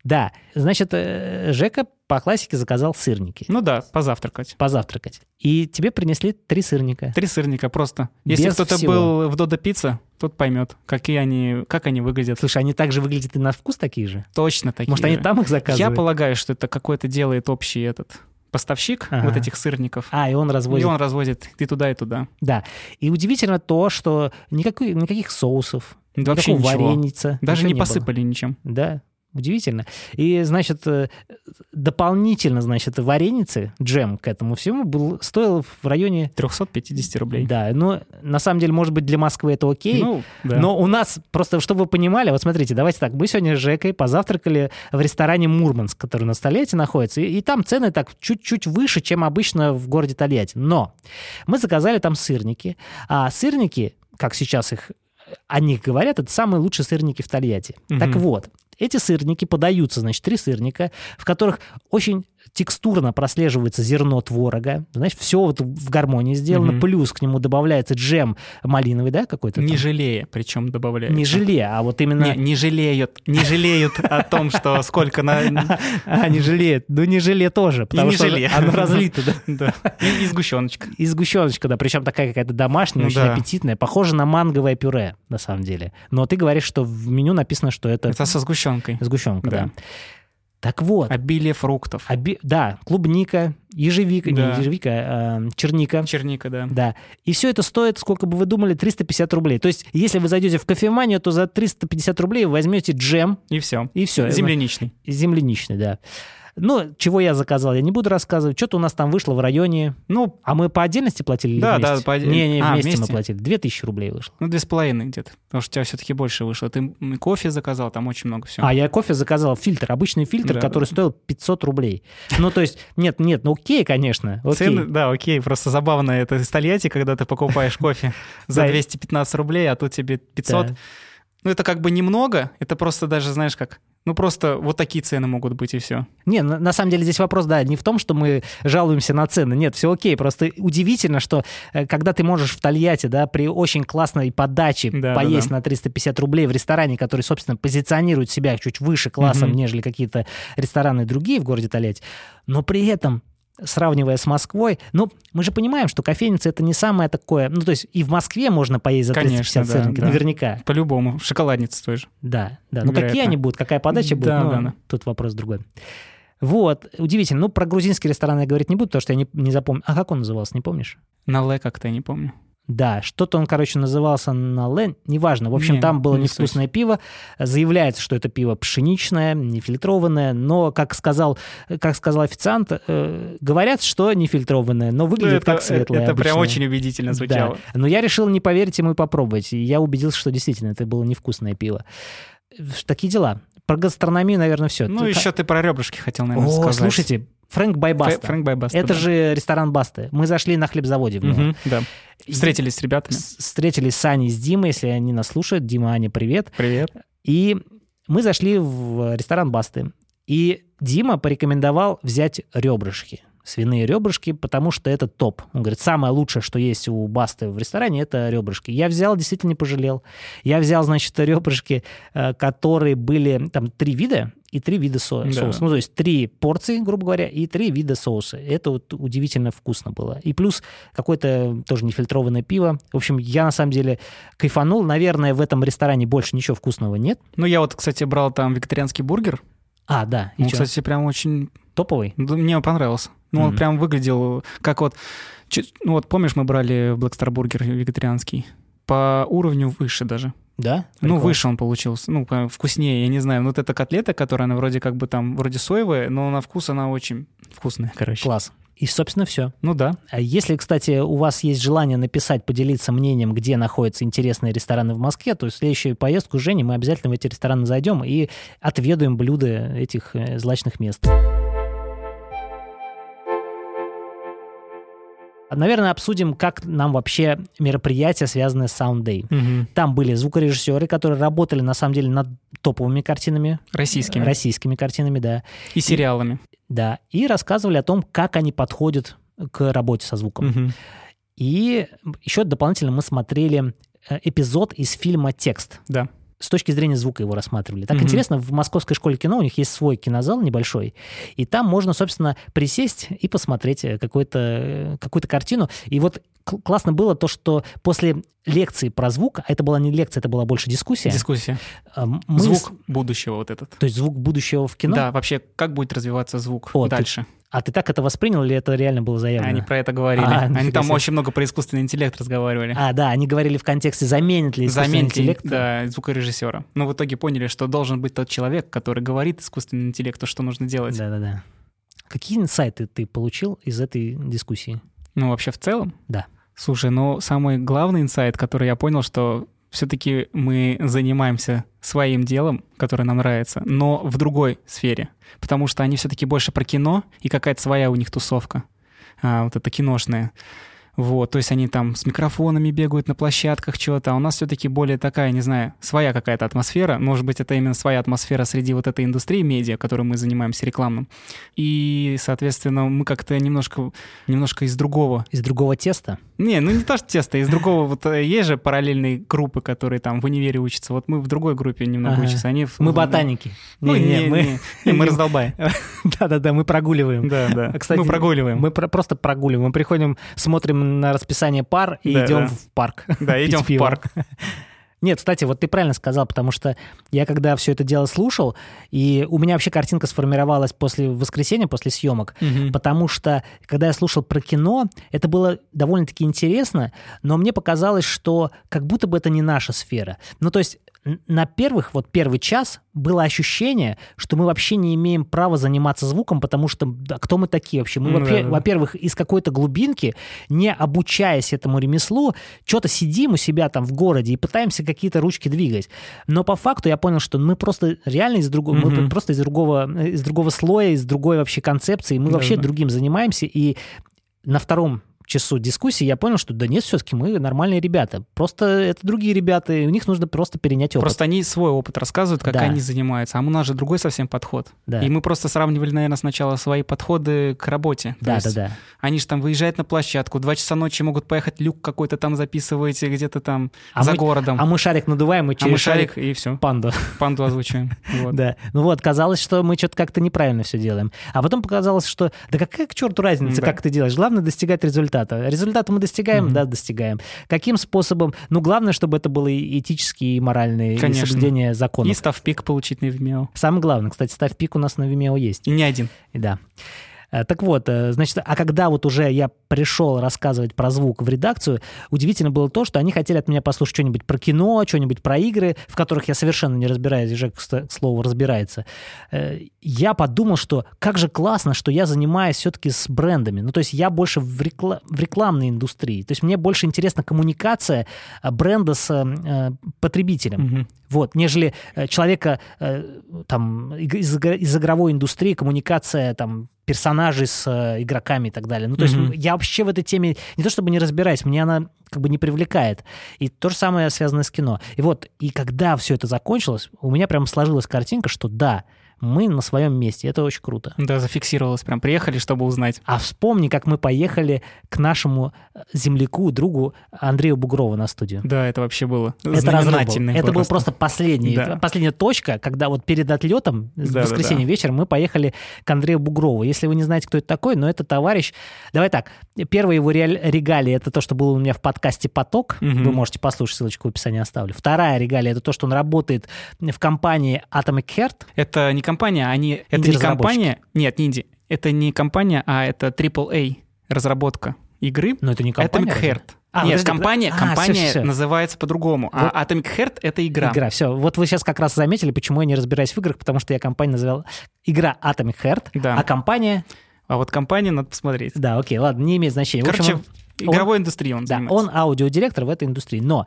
S1: Да, значит, э, Жека по классике заказал сырники.
S2: Ну да, позавтракать.
S1: позавтракать. И тебе принесли три сырника.
S2: Три сырника просто. Если кто-то был в Додо Пицца, тот поймет, какие они, как они выглядят.
S1: Слушай, они также выглядят и на вкус такие же?
S2: Точно такие
S1: Может, они
S2: же.
S1: там их заказывают?
S2: Я полагаю, что это какой-то делает общий этот поставщик
S1: Ага.
S2: вот этих сырников.
S1: А, и он
S2: И
S1: развозит.
S2: он разводит и туда, и туда.
S1: Да. И удивительно то, что никакой, никаких соусов,
S2: Да вообще ничего.
S1: вареница.
S2: Даже не
S1: было.
S2: посыпали ничем.
S1: Да, удивительно. И, значит, э, дополнительно, значит, вареницы, джем к этому всему был, стоил в районе...
S2: 350 рублей.
S1: Да, ну, на самом деле, может быть, для Москвы это окей,
S2: Ну, да.
S1: Но у нас, просто чтобы вы понимали, вот смотрите, давайте так, мы сегодня с Жекой позавтракали в ресторане «Мурманск», который на Столете находится, и, и там цены так чуть-чуть выше, чем обычно в городе Тольятти. Но мы заказали там сырники, а сырники, как сейчас их о них говорят, это самые лучшие сырники в Тольятти.
S2: Мгм.
S1: Так вот, эти сырники подаются, значит, три сырника, в которых очень текстурно прослеживается зерно творога. Знаешь, все вот в гармонии сделано.
S2: Мгм.
S1: Плюс к нему добавляется джем малиновый, да, какой-то?
S2: не
S1: там?
S2: жалея, причем добавляют.
S1: Не желе, а вот именно...
S2: Не, не жалеют, не жалеют о том, что сколько на... [laughs]
S1: А, не жалеет. Ну, не желе тоже, потому что
S2: желе.
S1: оно разлито, да. [laughs]
S2: И, сгущеночка.
S1: И сгущеночка, да, причем такая какая-то домашняя,
S2: Ну
S1: очень аппетитная, похожа на манговое пюре, на самом деле. Но ты говоришь, что в меню написано, что это,
S2: Это со сгущенкой.
S1: сгущенка, да. Так вот,
S2: Обилие фруктов.
S1: оби- да, клубника, ежевика,
S2: Да.
S1: не ежевика, а черника.
S2: Черника, да.
S1: Да. И все это стоит, сколько бы вы думали, 350 рублей. То есть, если вы зайдете в кофеманию, то за 350 рублей вы возьмете джем,
S2: И все.
S1: и все.
S2: Земляничный.
S1: Земляничный, да. Ну, чего я заказал, я не буду рассказывать. Что-то у нас там вышло в районе...
S2: Ну,
S1: А мы по отдельности платили или
S2: Да,
S1: вместе?
S2: да, по отдель-
S1: Не, не,
S2: А,
S1: вместе, мы
S2: вместе?
S1: платили. 2000 рублей вышло.
S2: ну, две с половиной где-то. Потому что у тебя все-таки больше вышло. Ты кофе заказал, там очень много всего.
S1: А я кофе заказал фильтр, обычный фильтр,
S2: Да,
S1: который
S2: да.
S1: стоил 500 рублей. Ну, то есть, нет, нет, ну окей, конечно, окей.
S2: Цены, да, окей, просто забавно это из Тольятти, когда ты покупаешь [laughs] кофе за
S1: Да.
S2: 215 рублей, а тут тебе 500.
S1: Да.
S2: Ну, это как бы немного, это просто даже, знаешь, как... Ну, просто вот такие цены могут быть, и все.
S1: Не, на, на самом деле здесь вопрос, да, не в том, что мы жалуемся на цены. Нет, все окей. Просто удивительно, что э, когда ты можешь в Тольятти, да, при очень классной подаче
S2: Да, да,
S1: поесть
S2: да.
S1: на 350 рублей в ресторане, который, собственно, позиционирует себя чуть выше классом,
S2: Мгм.
S1: нежели какие-то рестораны другие в городе Тольятти, но при этом сравнивая с Москвой, ну, мы же понимаем, что кофейница это не самое такое, ну, то есть и в Москве можно поесть за
S2: Конечно,
S1: 350
S2: да,
S1: сырники,
S2: да.
S1: наверняка.
S2: По-любому. Шоколадница той же.
S1: Да, да. Ну, какие они будут, какая подача будет,
S2: Да,
S1: ну,
S2: да, да.
S1: тут вопрос другой. Вот, удивительно. Ну, про грузинский ресторан я говорить не буду, потому что я не, не запомню. А как он назывался, не помнишь?
S2: На Ле как-то, я не помню.
S1: Да, что-то он, короче, назывался на Лен, неважно. В общем,
S2: Не,
S1: там было
S2: не
S1: невкусное пиво. Заявляется, что это пиво пшеничное, нефильтрованное, но, как сказал, как сказал официант, э, говорят, что нефильтрованное, но выглядит
S2: это,
S1: как светлое.
S2: это прям
S1: обычное.
S2: очень убедительно звучало.
S1: Да. Но я решил не поверить ему и попробовать. И я убедился, что действительно это было невкусное пиво. Такие дела. Про гастрономию, наверное, все.
S2: Ну, еще ты про ребрышки хотел, наверное,
S1: О,
S2: сказать.
S1: слушайте, Фрэнк Байбаста.
S2: Фрэнк Байбаста.
S1: Это
S2: да.
S1: же ресторан Басты. Мы зашли на хлебзаводе в него.
S2: Мгм, да. Встретились с ребятами.
S1: с- Встретились с Аней с Димой, если они нас слушают. Дима, Аня, привет.
S2: Привет.
S1: И мы зашли в ресторан Басты. И Дима порекомендовал взять ребрышки. Свиные ребрышки, потому что это топ. Он говорит, самое лучшее, что есть у Басты в ресторане, это ребрышки. Я взял, действительно не пожалел. Я взял, значит, ребрышки, э, которые были, там, три вида, и три вида со-
S2: Да.
S1: соуса. Ну, то есть три порции, грубо говоря, и три вида соуса. Это вот удивительно вкусно было. И плюс какое-то тоже нефильтрованное пиво. В общем, я на самом деле кайфанул. Наверное, в этом ресторане больше ничего вкусного нет.
S2: Ну, я вот, кстати, брал там вегетарианский бургер.
S1: А, да, и
S2: Он,
S1: чё?
S2: кстати, прям очень...
S1: топовый.
S2: да, Мне он понравился. Ну, он
S1: Мгм.
S2: прям выглядел как вот... Ну, вот помнишь, мы брали в Black Star бургер вегетарианский? По уровню выше даже.
S1: Да?
S2: Ну,
S1: Прикол.
S2: выше он получился. Ну, вкуснее, я не знаю. Ну, Вот эта котлета, которая, она вроде как бы там, вроде соевая, но на вкус она очень вкусная, короче.
S1: Класс. И, собственно, все.
S2: Ну да.
S1: А Если, кстати, у вас есть желание написать, поделиться мнением, где находятся интересные рестораны в Москве, то в следующую поездку с Женей мы обязательно в эти рестораны зайдем и отведаем блюда этих э, злачных мест. Наверное, обсудим, как нам вообще мероприятия, связанные с Sound Day.
S2: Мгм.
S1: Там были звукорежиссеры, которые работали, на самом деле, над топовыми картинами.
S2: Российскими.
S1: Российскими картинами, да.
S2: И сериалами.
S1: Да. И рассказывали о том, как они подходят к работе со звуком.
S2: Мгм.
S1: И еще дополнительно мы смотрели э, эпизод из фильма «Текст».
S2: Да.
S1: С точки зрения звука его рассматривали. Так
S2: Мгм.
S1: интересно, в Московской школе кино у них есть свой кинозал небольшой, и там можно, собственно, присесть и посмотреть э, какую-то э, какую-то картину. И вот классно было то, что после лекции про звук, а это была не лекция, это была больше дискуссия,
S2: Дискуссия.
S1: э, мы
S2: Звук будущего вот этот.
S1: то есть звук будущего в кино.
S2: Да, вообще, как будет развиваться звук
S1: О, ты-
S2: дальше?
S1: А ты так это воспринял или это реально было заявлено?
S2: Они про это говорили.
S1: А,
S2: Они там
S1: себе.
S2: очень много про искусственный интеллект разговаривали.
S1: А, да, они говорили в контексте, заменит ли искусственный
S2: Заменить ли,
S1: интеллект.
S2: да, звукорежиссера. Но в итоге поняли, что должен быть тот человек, который говорит искусственному интеллекту, что нужно делать.
S1: Да-да-да. Какие инсайты ты получил из этой дискуссии?
S2: Ну, вообще в целом?
S1: Да.
S2: Слушай, ну, самый главный инсайт, который я понял, что все-таки мы занимаемся своим делом, которое нам нравится, но в другой сфере. Потому что они все-таки больше про кино, и какая-то своя у них тусовка. А, вот это киношная. Вот, то есть они там с микрофонами бегают на площадках, что-то, а у нас все-таки более такая, не знаю, своя какая-то атмосфера. Может быть, это именно своя атмосфера среди вот этой индустрии медиа, которой мы занимаемся рекламным. И, соответственно, мы как-то немножко, немножко из другого
S1: Из другого теста?
S2: не, ну не то, что тесто, из другого, вот э, есть же параллельные группы, которые там в универе учатся, вот мы в другой группе немного
S1: Ага.
S2: учатся, они... в-
S1: Мы
S2: в-
S1: ботаники.
S2: Ну, не, не,
S1: мы...
S2: не, не, мы раздолбаем. [laughs]
S1: Да-да-да, мы прогуливаем.
S2: Да, да.
S1: А,
S2: мы прогуливаем.
S1: Мы про- просто прогуливаем. Мы приходим, смотрим на расписание пар и
S2: Да,
S1: идем
S2: да.
S1: в парк.
S2: Да, [laughs] идем в парк. [laughs]
S1: Нет, кстати, вот ты правильно сказал, потому что я когда все это дело слушал, и у меня вообще картинка сформировалась после воскресенья, после съемок,
S2: Мгм.
S1: потому что, когда я слушал про кино, это было довольно-таки интересно, но мне показалось, что как будто бы это не наша сфера. Ну, то есть на первых, вот первый час было ощущение, что мы вообще не имеем права заниматься звуком, потому что да, кто мы такие вообще? Мы,
S2: да, да.
S1: во-первых, из какой-то глубинки, не обучаясь этому ремеслу, что-то сидим у себя там в городе и пытаемся какие-то ручки двигать. Но по факту я понял, что мы просто реально из другого, мы
S2: Мгм.
S1: просто из другого, из другого слоя, из другой вообще концепции, мы
S2: Да,
S1: вообще другим занимаемся, и на втором часу дискуссии я понял, что да нет, все-таки мы нормальные ребята. Просто это другие ребята, и у них нужно просто перенять опыт.
S2: Просто они свой опыт рассказывают, как
S1: Да.
S2: они занимаются, а у нас же другой совсем подход.
S1: Да.
S2: И мы просто сравнивали, наверное, сначала свои подходы к работе. То
S1: Да,
S2: есть
S1: да, да.
S2: Они же там выезжают на площадку, два часа ночи могут поехать, люк какой-то там записываете где-то там
S1: А
S2: за
S1: мы-
S2: городом.
S1: А мы шарик надуваем и
S2: А
S1: через
S2: мы шарик, и все,
S1: панду.
S2: панду озвучиваем. [laughs] Вот.
S1: Да. Ну вот, казалось, что мы что-то как-то неправильно все делаем. А потом показалось, что да какая к черту разница,
S2: Да.
S1: как ты делаешь? Главное достигать результата. Результата мы достигаем,
S2: Мгм.
S1: да, достигаем. Каким способом? Ну, главное, чтобы это было и этически, и моральное, и
S2: Конечно.
S1: соблюдение законов.
S2: И ставпик получить на Vimeo.
S1: Самое главное, кстати, ставь пик у нас на Vimeo есть.
S2: И не один.
S1: Да. Э, Так вот, э, значит, а когда вот уже я пришел рассказывать про звук в редакцию, удивительно было то, что они хотели от меня послушать что-нибудь про кино, что-нибудь про игры, в которых я совершенно не разбираюсь, и Жек, к слову, разбирается. Э, Я подумал, что как же классно, что я занимаюсь все-таки с брендами. Ну, то есть я больше в, рекла- в рекламной индустрии. То есть мне больше интересна коммуникация бренда с э, потребителем.
S2: Мгм.
S1: Вот, нежели э, человека э, там из, из игровой индустрии, коммуникация там персонажей с э, игроками и так далее. Ну, то есть
S2: Мгм.
S1: я вообще в этой теме не то чтобы не разбираюсь, мне она как бы не привлекает. И то же самое связано с кино. И вот, и когда все это закончилось, у меня прям сложилась картинка, что да, мы на своем месте. Это очень круто.
S2: Да, зафиксировалось. Прям приехали, чтобы узнать.
S1: А вспомни, как мы поехали к нашему э, земляку, другу Андрею Бугрову на студию.
S2: Да, это вообще было
S1: Это был. Это был
S2: просто.
S1: последний,
S2: Да.
S1: последняя точка, когда вот перед отлетом, в
S2: Да, да,
S1: воскресенье вечером, мы поехали к Андрею Бугрову. Если вы не знаете, кто это такой, но это товарищ... Давай так, первая его регалия — это то, что было у меня в подкасте «Поток».
S2: Мгм.
S1: Вы можете послушать, ссылочку в описании оставлю. Вторая регалия — это то, что он работает в компании Atomic Heart.
S2: Это не компания, они... Это не компания... Нет, не инди. Это не компания, а это AAA разработка игры.
S1: Но это не компания.
S2: Atomic? Heart.
S1: А,
S2: Нет,
S1: подожди,
S2: компания,
S1: а,
S2: компания
S1: всё-всё-всё.
S2: называется по-другому.
S1: Вот.
S2: А Atomic Heart — это игра.
S1: Игра, все. Вот вы сейчас как раз заметили, почему я не разбираюсь в играх, потому что я компанию называл игра Atomic Heart,
S2: Да.
S1: а компания...
S2: А вот компанию надо посмотреть.
S1: Да, окей, ладно, не имеет значения. В общем,
S2: Короче,
S1: он-
S2: игровой индустрией он
S1: Да,
S2: занимается.
S1: он аудиодиректор в этой индустрии. Но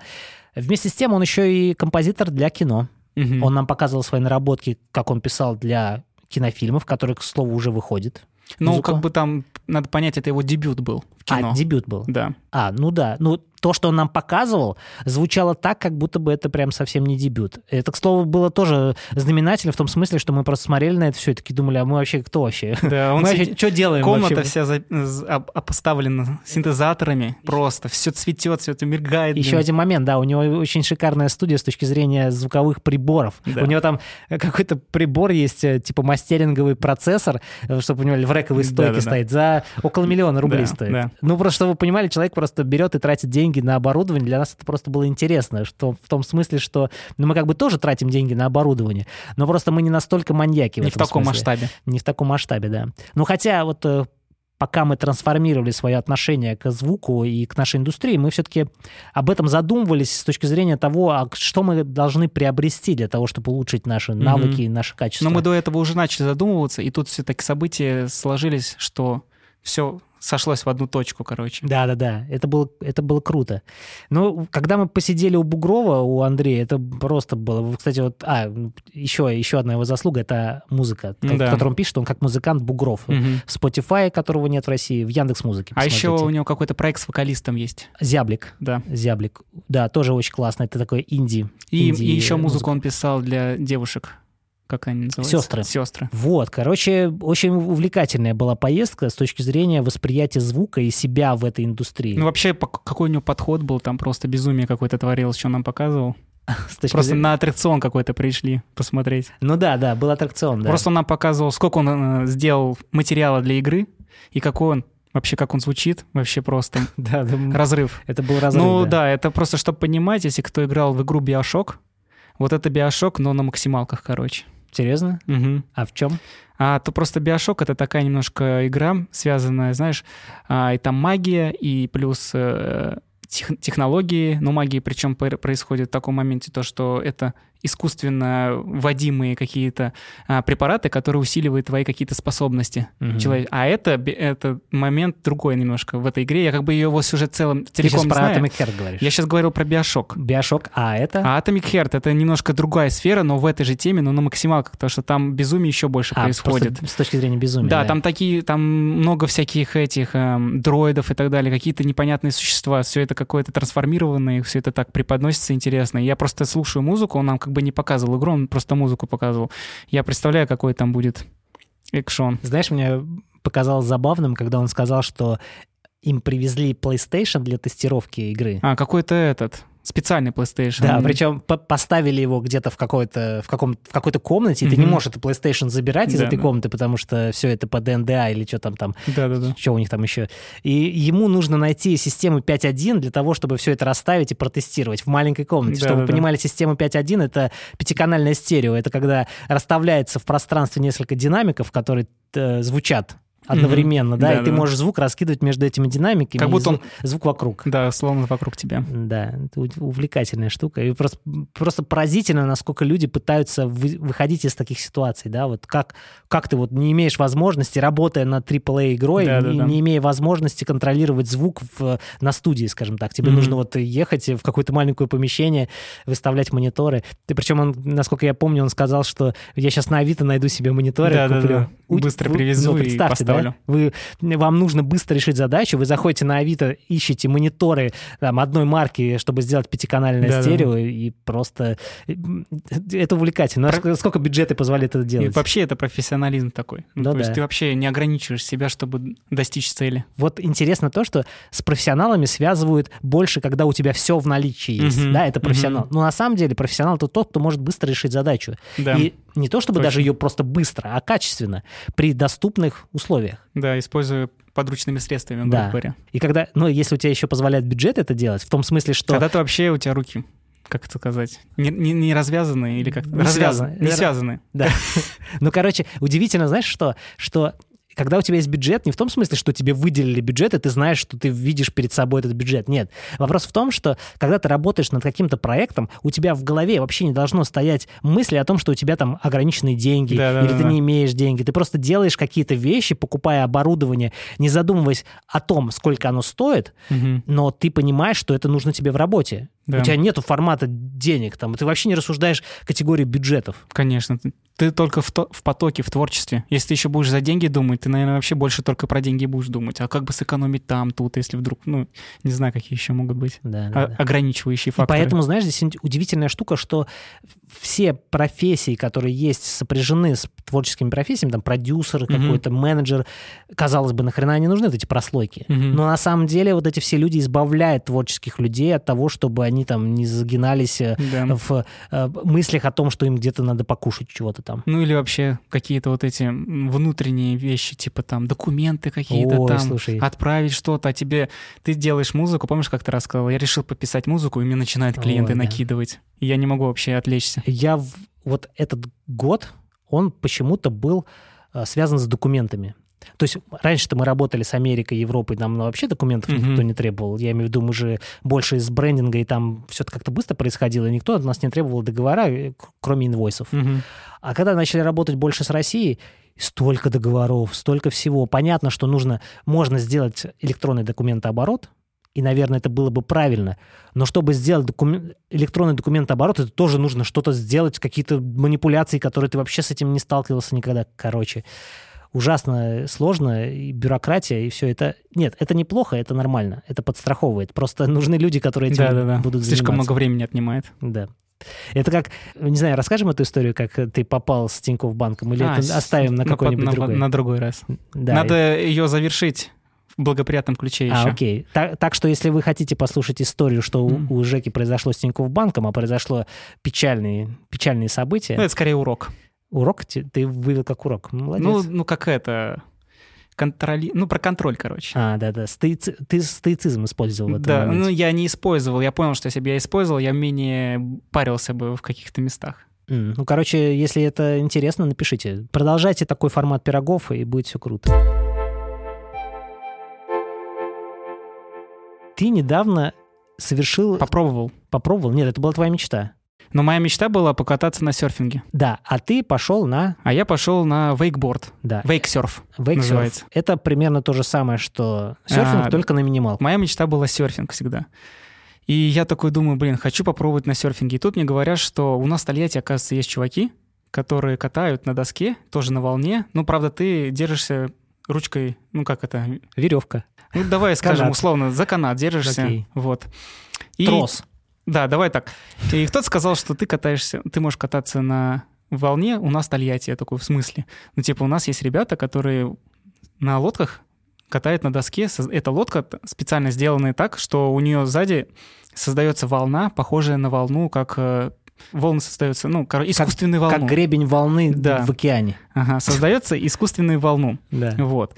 S1: вместе с тем он еще и композитор для кино.
S2: Мгм.
S1: Он нам показывал свои наработки, как он писал для кинофильмов, которые, к слову, уже выходят.
S2: Ну,
S1: музыку.
S2: как бы там, надо понять, это его дебют был в кино.
S1: А, дебют был.
S2: Да.
S1: А, ну да. Ну, то, что он нам показывал, звучало так, как будто бы это прям совсем не дебют. Это, к слову, было тоже знаменательно в том смысле, что мы просто смотрели на это все и такие думали, а мы вообще кто вообще?
S2: Да, он [laughs]
S1: Мы вообще что делаем
S2: Комната
S1: вообще?
S2: вся за- обставлена синтезаторами. Просто все цветет, все это мигает.
S1: Еще один момент, да, у него очень шикарная студия с точки зрения звуковых приборов.
S2: Да.
S1: У него там какой-то прибор есть, э, типа мастеринговый процессор, чтобы у него в рековой стойке стоит, за около миллиона рублей
S2: Да,
S1: стоит.
S2: да.
S1: Ну, просто чтобы вы понимали, человек просто берет и тратит деньги на оборудование. Для нас это просто было интересно, что в том смысле, что ну, мы как бы тоже тратим деньги на оборудование, но просто мы не настолько маньяки.
S2: Не в
S1: этом
S2: таком
S1: смысле.
S2: масштабе.
S1: Не в таком масштабе, да. Ну, хотя вот э, пока мы трансформировали свое отношение к звуку и к нашей индустрии, мы все-таки об этом задумывались с точки зрения того, а что мы должны приобрести для того, чтобы улучшить наши навыки и наши качества.
S2: Но мы до этого уже начали задумываться, и тут все-таки события сложились, что все сошлось в одну точку, короче.
S1: Да, да, да. Это было, это было круто. Ну, когда мы посидели у Бугрова, у Андрея, это просто было. Кстати, вот, а, еще, еще одна его заслуга это музыка,
S2: Да.
S1: в котором пишет он как музыкант Бугров.
S2: Мгм.
S1: В Spotify, которого нет в России, в Яндекс Музыке.
S2: А еще у него какой-то проект с вокалистом есть.
S1: Зяблик.
S2: Да.
S1: Зяблик. Да, тоже очень классно. Это такой инди.
S2: И,
S1: инди
S2: и еще
S1: музыка.
S2: музыку он писал для девушек. Как они называются?
S1: Сестры.
S2: Сестры.
S1: Вот, короче, очень увлекательная была поездка с точки зрения восприятия звука и себя в этой индустрии.
S2: Ну, вообще, какой у него подход был, там просто безумие какое-то творилось, что он нам показывал. [laughs] Просто
S1: зрения-
S2: на аттракцион какой-то пришли посмотреть.
S1: Ну да, да, был аттракцион, да.
S2: Просто он нам показывал, сколько он э, сделал материала для игры, и какой он, вообще, как он звучит, вообще просто [laughs]
S1: да, да,
S2: разрыв.
S1: это был разрыв.
S2: ну да. это просто, чтобы понимать, если кто играл в игру Биошок, вот это Биошок, но на максималках, короче.
S1: Серьезно?
S2: Мгм.
S1: А в чем?
S2: А то просто Биошок это такая немножко игра, связанная, знаешь, а, и там магия, и плюс э, тех- технологии, но магии причем пр- происходит в таком моменте то, что это искусственно вводимые какие-то а, препараты, которые усиливают твои какие-то способности человека. А это, это момент другой немножко в этой игре. Я как бы ее его сюжет целом
S1: Ты сейчас
S2: целиком не
S1: про
S2: знаю.
S1: Atomic Heart говоришь.
S2: Я сейчас говорил про Биошок.
S1: Биошок, а это?
S2: А Atomic Heart — это немножко другая сфера, но в этой же теме, но на максималках, потому что там безумие еще больше
S1: А,
S2: происходит.
S1: с точки зрения безумия.
S2: Да, там такие, там много всяких этих эм, дроидов и так далее, какие-то непонятные существа, все это какое-то трансформированное, все это так преподносится интересно. Я просто слушаю музыку, он нам как бы не показывал игру, он просто музыку показывал. Я представляю, какой там будет экшон.
S1: Знаешь, мне показалось забавным, когда он сказал, что им привезли PlayStation для тестировки игры.
S2: А, какой-то этот, специальный PlayStation.
S1: Да, причем по- поставили его где-то в какой-то в каком в какой-то комнате, и ты не можешь эту PlayStation забирать из
S2: Да,
S1: этой
S2: да.
S1: комнаты, потому что все это по ДНДА или что там там,
S2: Да-да-да.
S1: что у них там еще. И ему нужно найти систему 5.1 для того, чтобы все это расставить и протестировать в маленькой комнате. Чтобы вы
S2: Да-да-да.
S1: понимали, система 5.1 это пятиканальное стерео, это когда расставляется в пространстве несколько динамиков, которые э, звучат одновременно, да, и ты можешь звук раскидывать между этими динамиками,
S2: Как будто
S1: зву-
S2: он-
S1: звук вокруг.
S2: Да, словно вокруг тебя.
S1: Да, это увлекательная штука. И просто, просто поразительно, насколько люди пытаются вы- выходить из таких ситуаций, да, вот как, как ты вот не имеешь возможности, работая над AAA игрой,
S2: Да, да,
S1: не,
S2: да.
S1: не имея возможности контролировать звук в, на студии, скажем так. Тебе
S2: Мгм.
S1: нужно вот ехать в какое-то маленькое помещение, выставлять мониторы. И причем он, насколько я помню, он сказал, что я сейчас на Авито найду себе мониторы,
S2: Да, да,
S1: куплю.
S2: да.
S1: У-
S2: Быстро
S1: вы-
S2: привезу
S1: ну,
S2: и
S1: представьте, да,
S2: позволю.
S1: Вы, вам нужно быстро решить задачу, вы заходите на Авито, ищете мониторы там, одной марки, чтобы сделать пятиканальное
S2: Да-да.
S1: стерео, и просто... Это увлекательно.
S2: Про-
S1: Сколько бюджеты позволяет это
S2: И
S1: делать?
S2: вообще это профессионализм такой. Ну,
S1: Да-да.
S2: то есть ты вообще не ограничиваешь себя, чтобы достичь цели.
S1: Вот интересно то, что с профессионалами связывают больше, когда у тебя все в наличии есть.
S2: Мгм,
S1: Да, это профессионал.
S2: мгм.
S1: Но на самом деле профессионал это тот, кто может быстро решить задачу.
S2: Да,
S1: И не то чтобы
S2: Точно.
S1: даже ее просто быстро, а качественно, при доступных условиях.
S2: да, используя подручными средствами,
S1: Да.
S2: говоря.
S1: И когда, ну, если у тебя еще позволяет бюджет это делать, в том смысле, что...
S2: Когда ты вообще у тебя руки, как это сказать, не, не, не развязанные или как
S1: Не
S2: развязаны,
S1: связаны.
S2: не связаны.
S1: Да. [laughs] Ну, короче, удивительно, знаешь что? Что когда у тебя есть бюджет, не в том смысле, что тебе выделили бюджет, и ты знаешь, что ты видишь перед собой этот бюджет. Нет. Вопрос в том, что когда ты работаешь над каким-то проектом, у тебя в голове вообще не должно стоять мысли о том, что у тебя там ограниченные деньги,
S2: Да-да-да.
S1: или ты не имеешь деньги. Ты просто делаешь какие-то вещи, покупая оборудование, не задумываясь о том, сколько оно стоит,
S2: Мгм.
S1: но ты понимаешь, что это нужно тебе в работе.
S2: Да.
S1: У тебя нету формата денег, там, ты вообще не рассуждаешь категории бюджетов.
S2: Конечно. Ты, только в, то- в потоке, в творчестве. Если ты еще будешь за деньги думать, ты, наверное, вообще больше только про деньги будешь думать. А как бы сэкономить там, тут, если вдруг, ну, не знаю, какие еще могут быть
S1: Да,
S2: а- ограничивающие
S1: И
S2: факторы.
S1: поэтому, знаешь, здесь удивительная штука, что все профессии, которые есть, сопряжены с творческими профессиями, там продюсер,
S2: Мгм.
S1: какой-то менеджер, казалось бы, нахрена они нужны, вот эти прослойки.
S2: Мгм.
S1: Но на самом деле вот эти все люди избавляют творческих людей от того, чтобы они там не загинались э,
S2: Да.
S1: в э, мыслях о том, что им где-то надо покушать чего-то там.
S2: Ну или вообще какие-то вот эти внутренние вещи, типа там документы какие-то там,
S1: слушай.
S2: отправить что-то, а тебе ты делаешь музыку, помнишь, как ты рассказывал, я решил пописать музыку, и мне начинают клиенты
S1: Ой, да.
S2: накидывать. И я не могу вообще отвлечься.
S1: Я в- вот этот год, он почему-то был э, связан с документами. То есть раньше-то мы работали с Америкой, Европой, нам ну, вообще документов
S2: Мгм.
S1: никто не требовал. Я имею в виду, мы же больше из брендинга, и там все это как-то быстро происходило, и никто от нас не требовал договора, кроме инвойсов.
S2: Мгм.
S1: А когда начали работать больше с Россией, столько договоров, столько всего. Понятно, что нужно, можно сделать электронный документооборот, и, наверное, это было бы правильно. Но чтобы сделать докумен- электронный документооборот, это тоже нужно что-то сделать, какие-то манипуляции, которые ты вообще с этим не сталкивался никогда. Короче, ужасно сложно, и бюрократия, и все это... Нет, это неплохо, это нормально, это подстраховывает. Просто нужны люди, которые этим
S2: Да-да-да.
S1: будут
S2: Слишком
S1: заниматься.
S2: много времени отнимает.
S1: Да. Это как, не знаю, расскажем эту историю, как ты попал с Тинькофф банком, или
S2: А,
S1: это оставим на какой-нибудь
S2: на,
S1: другой?
S2: на другой раз.
S1: Да.
S2: Надо ее завершить в благоприятном ключе
S1: А,
S2: еще.
S1: окей. Так, так что, если вы хотите послушать историю, что у,
S2: Мгм.
S1: у Жеки произошло с Тинькофф банком, а произошло печальные, печальные события,
S2: Ну, это скорее урок.
S1: Урок ты вывел как урок. Молодец.
S2: Ну, ну, как это... Контроли... Ну, про контроль, короче.
S1: а, да-да, стоици- ты стоицизм использовал в этом
S2: Да,
S1: моменте.
S2: ну я не использовал. Я понял, что если бы я использовал, я менее парился бы в каких-то местах.
S1: М, Ну, короче, если это интересно, напишите. Продолжайте такой формат пирогов, и будет все круто. Ты недавно совершил...
S2: Попробовал.
S1: Попробовал? Нет, это была твоя мечта.
S2: Но моя мечта была покататься на серфинге.
S1: Да, а ты пошел на...
S2: А я пошел на вейкборд.
S1: Да,
S2: Вейксерф.
S1: вейксерф.
S2: называется.
S1: Это примерно то же самое, что серфинг,
S2: А,
S1: только на минималку.
S2: Моя мечта была серфинг всегда. И я такой думаю, блин, хочу попробовать на серфинге. И тут мне говорят, что у нас в Тольятти, оказывается, есть чуваки, которые катают на доске, тоже на волне. Ну, правда, ты держишься ручкой, ну, как это,
S1: Веревка.
S2: ну, давай скажем
S1: Канат.
S2: условно, за канат держишься.
S1: Окей.
S2: Вот. И-
S1: Трос.
S2: Да, давай так. И кто-то сказал, что ты катаешься, ты можешь кататься на волне, у нас Тольятти. Я такой, в смысле? Ну, типа, у нас есть ребята, которые на лодках катают на доске. Эта лодка специально сделанная так, что у нее сзади создается волна, похожая на волну, как э, волны создаются, ну, короче, искусственную волну.
S1: Как гребень волны
S2: Да.
S1: в океане.
S2: Ага, создается [laughs] искусственную волну.
S1: Да.
S2: Вот.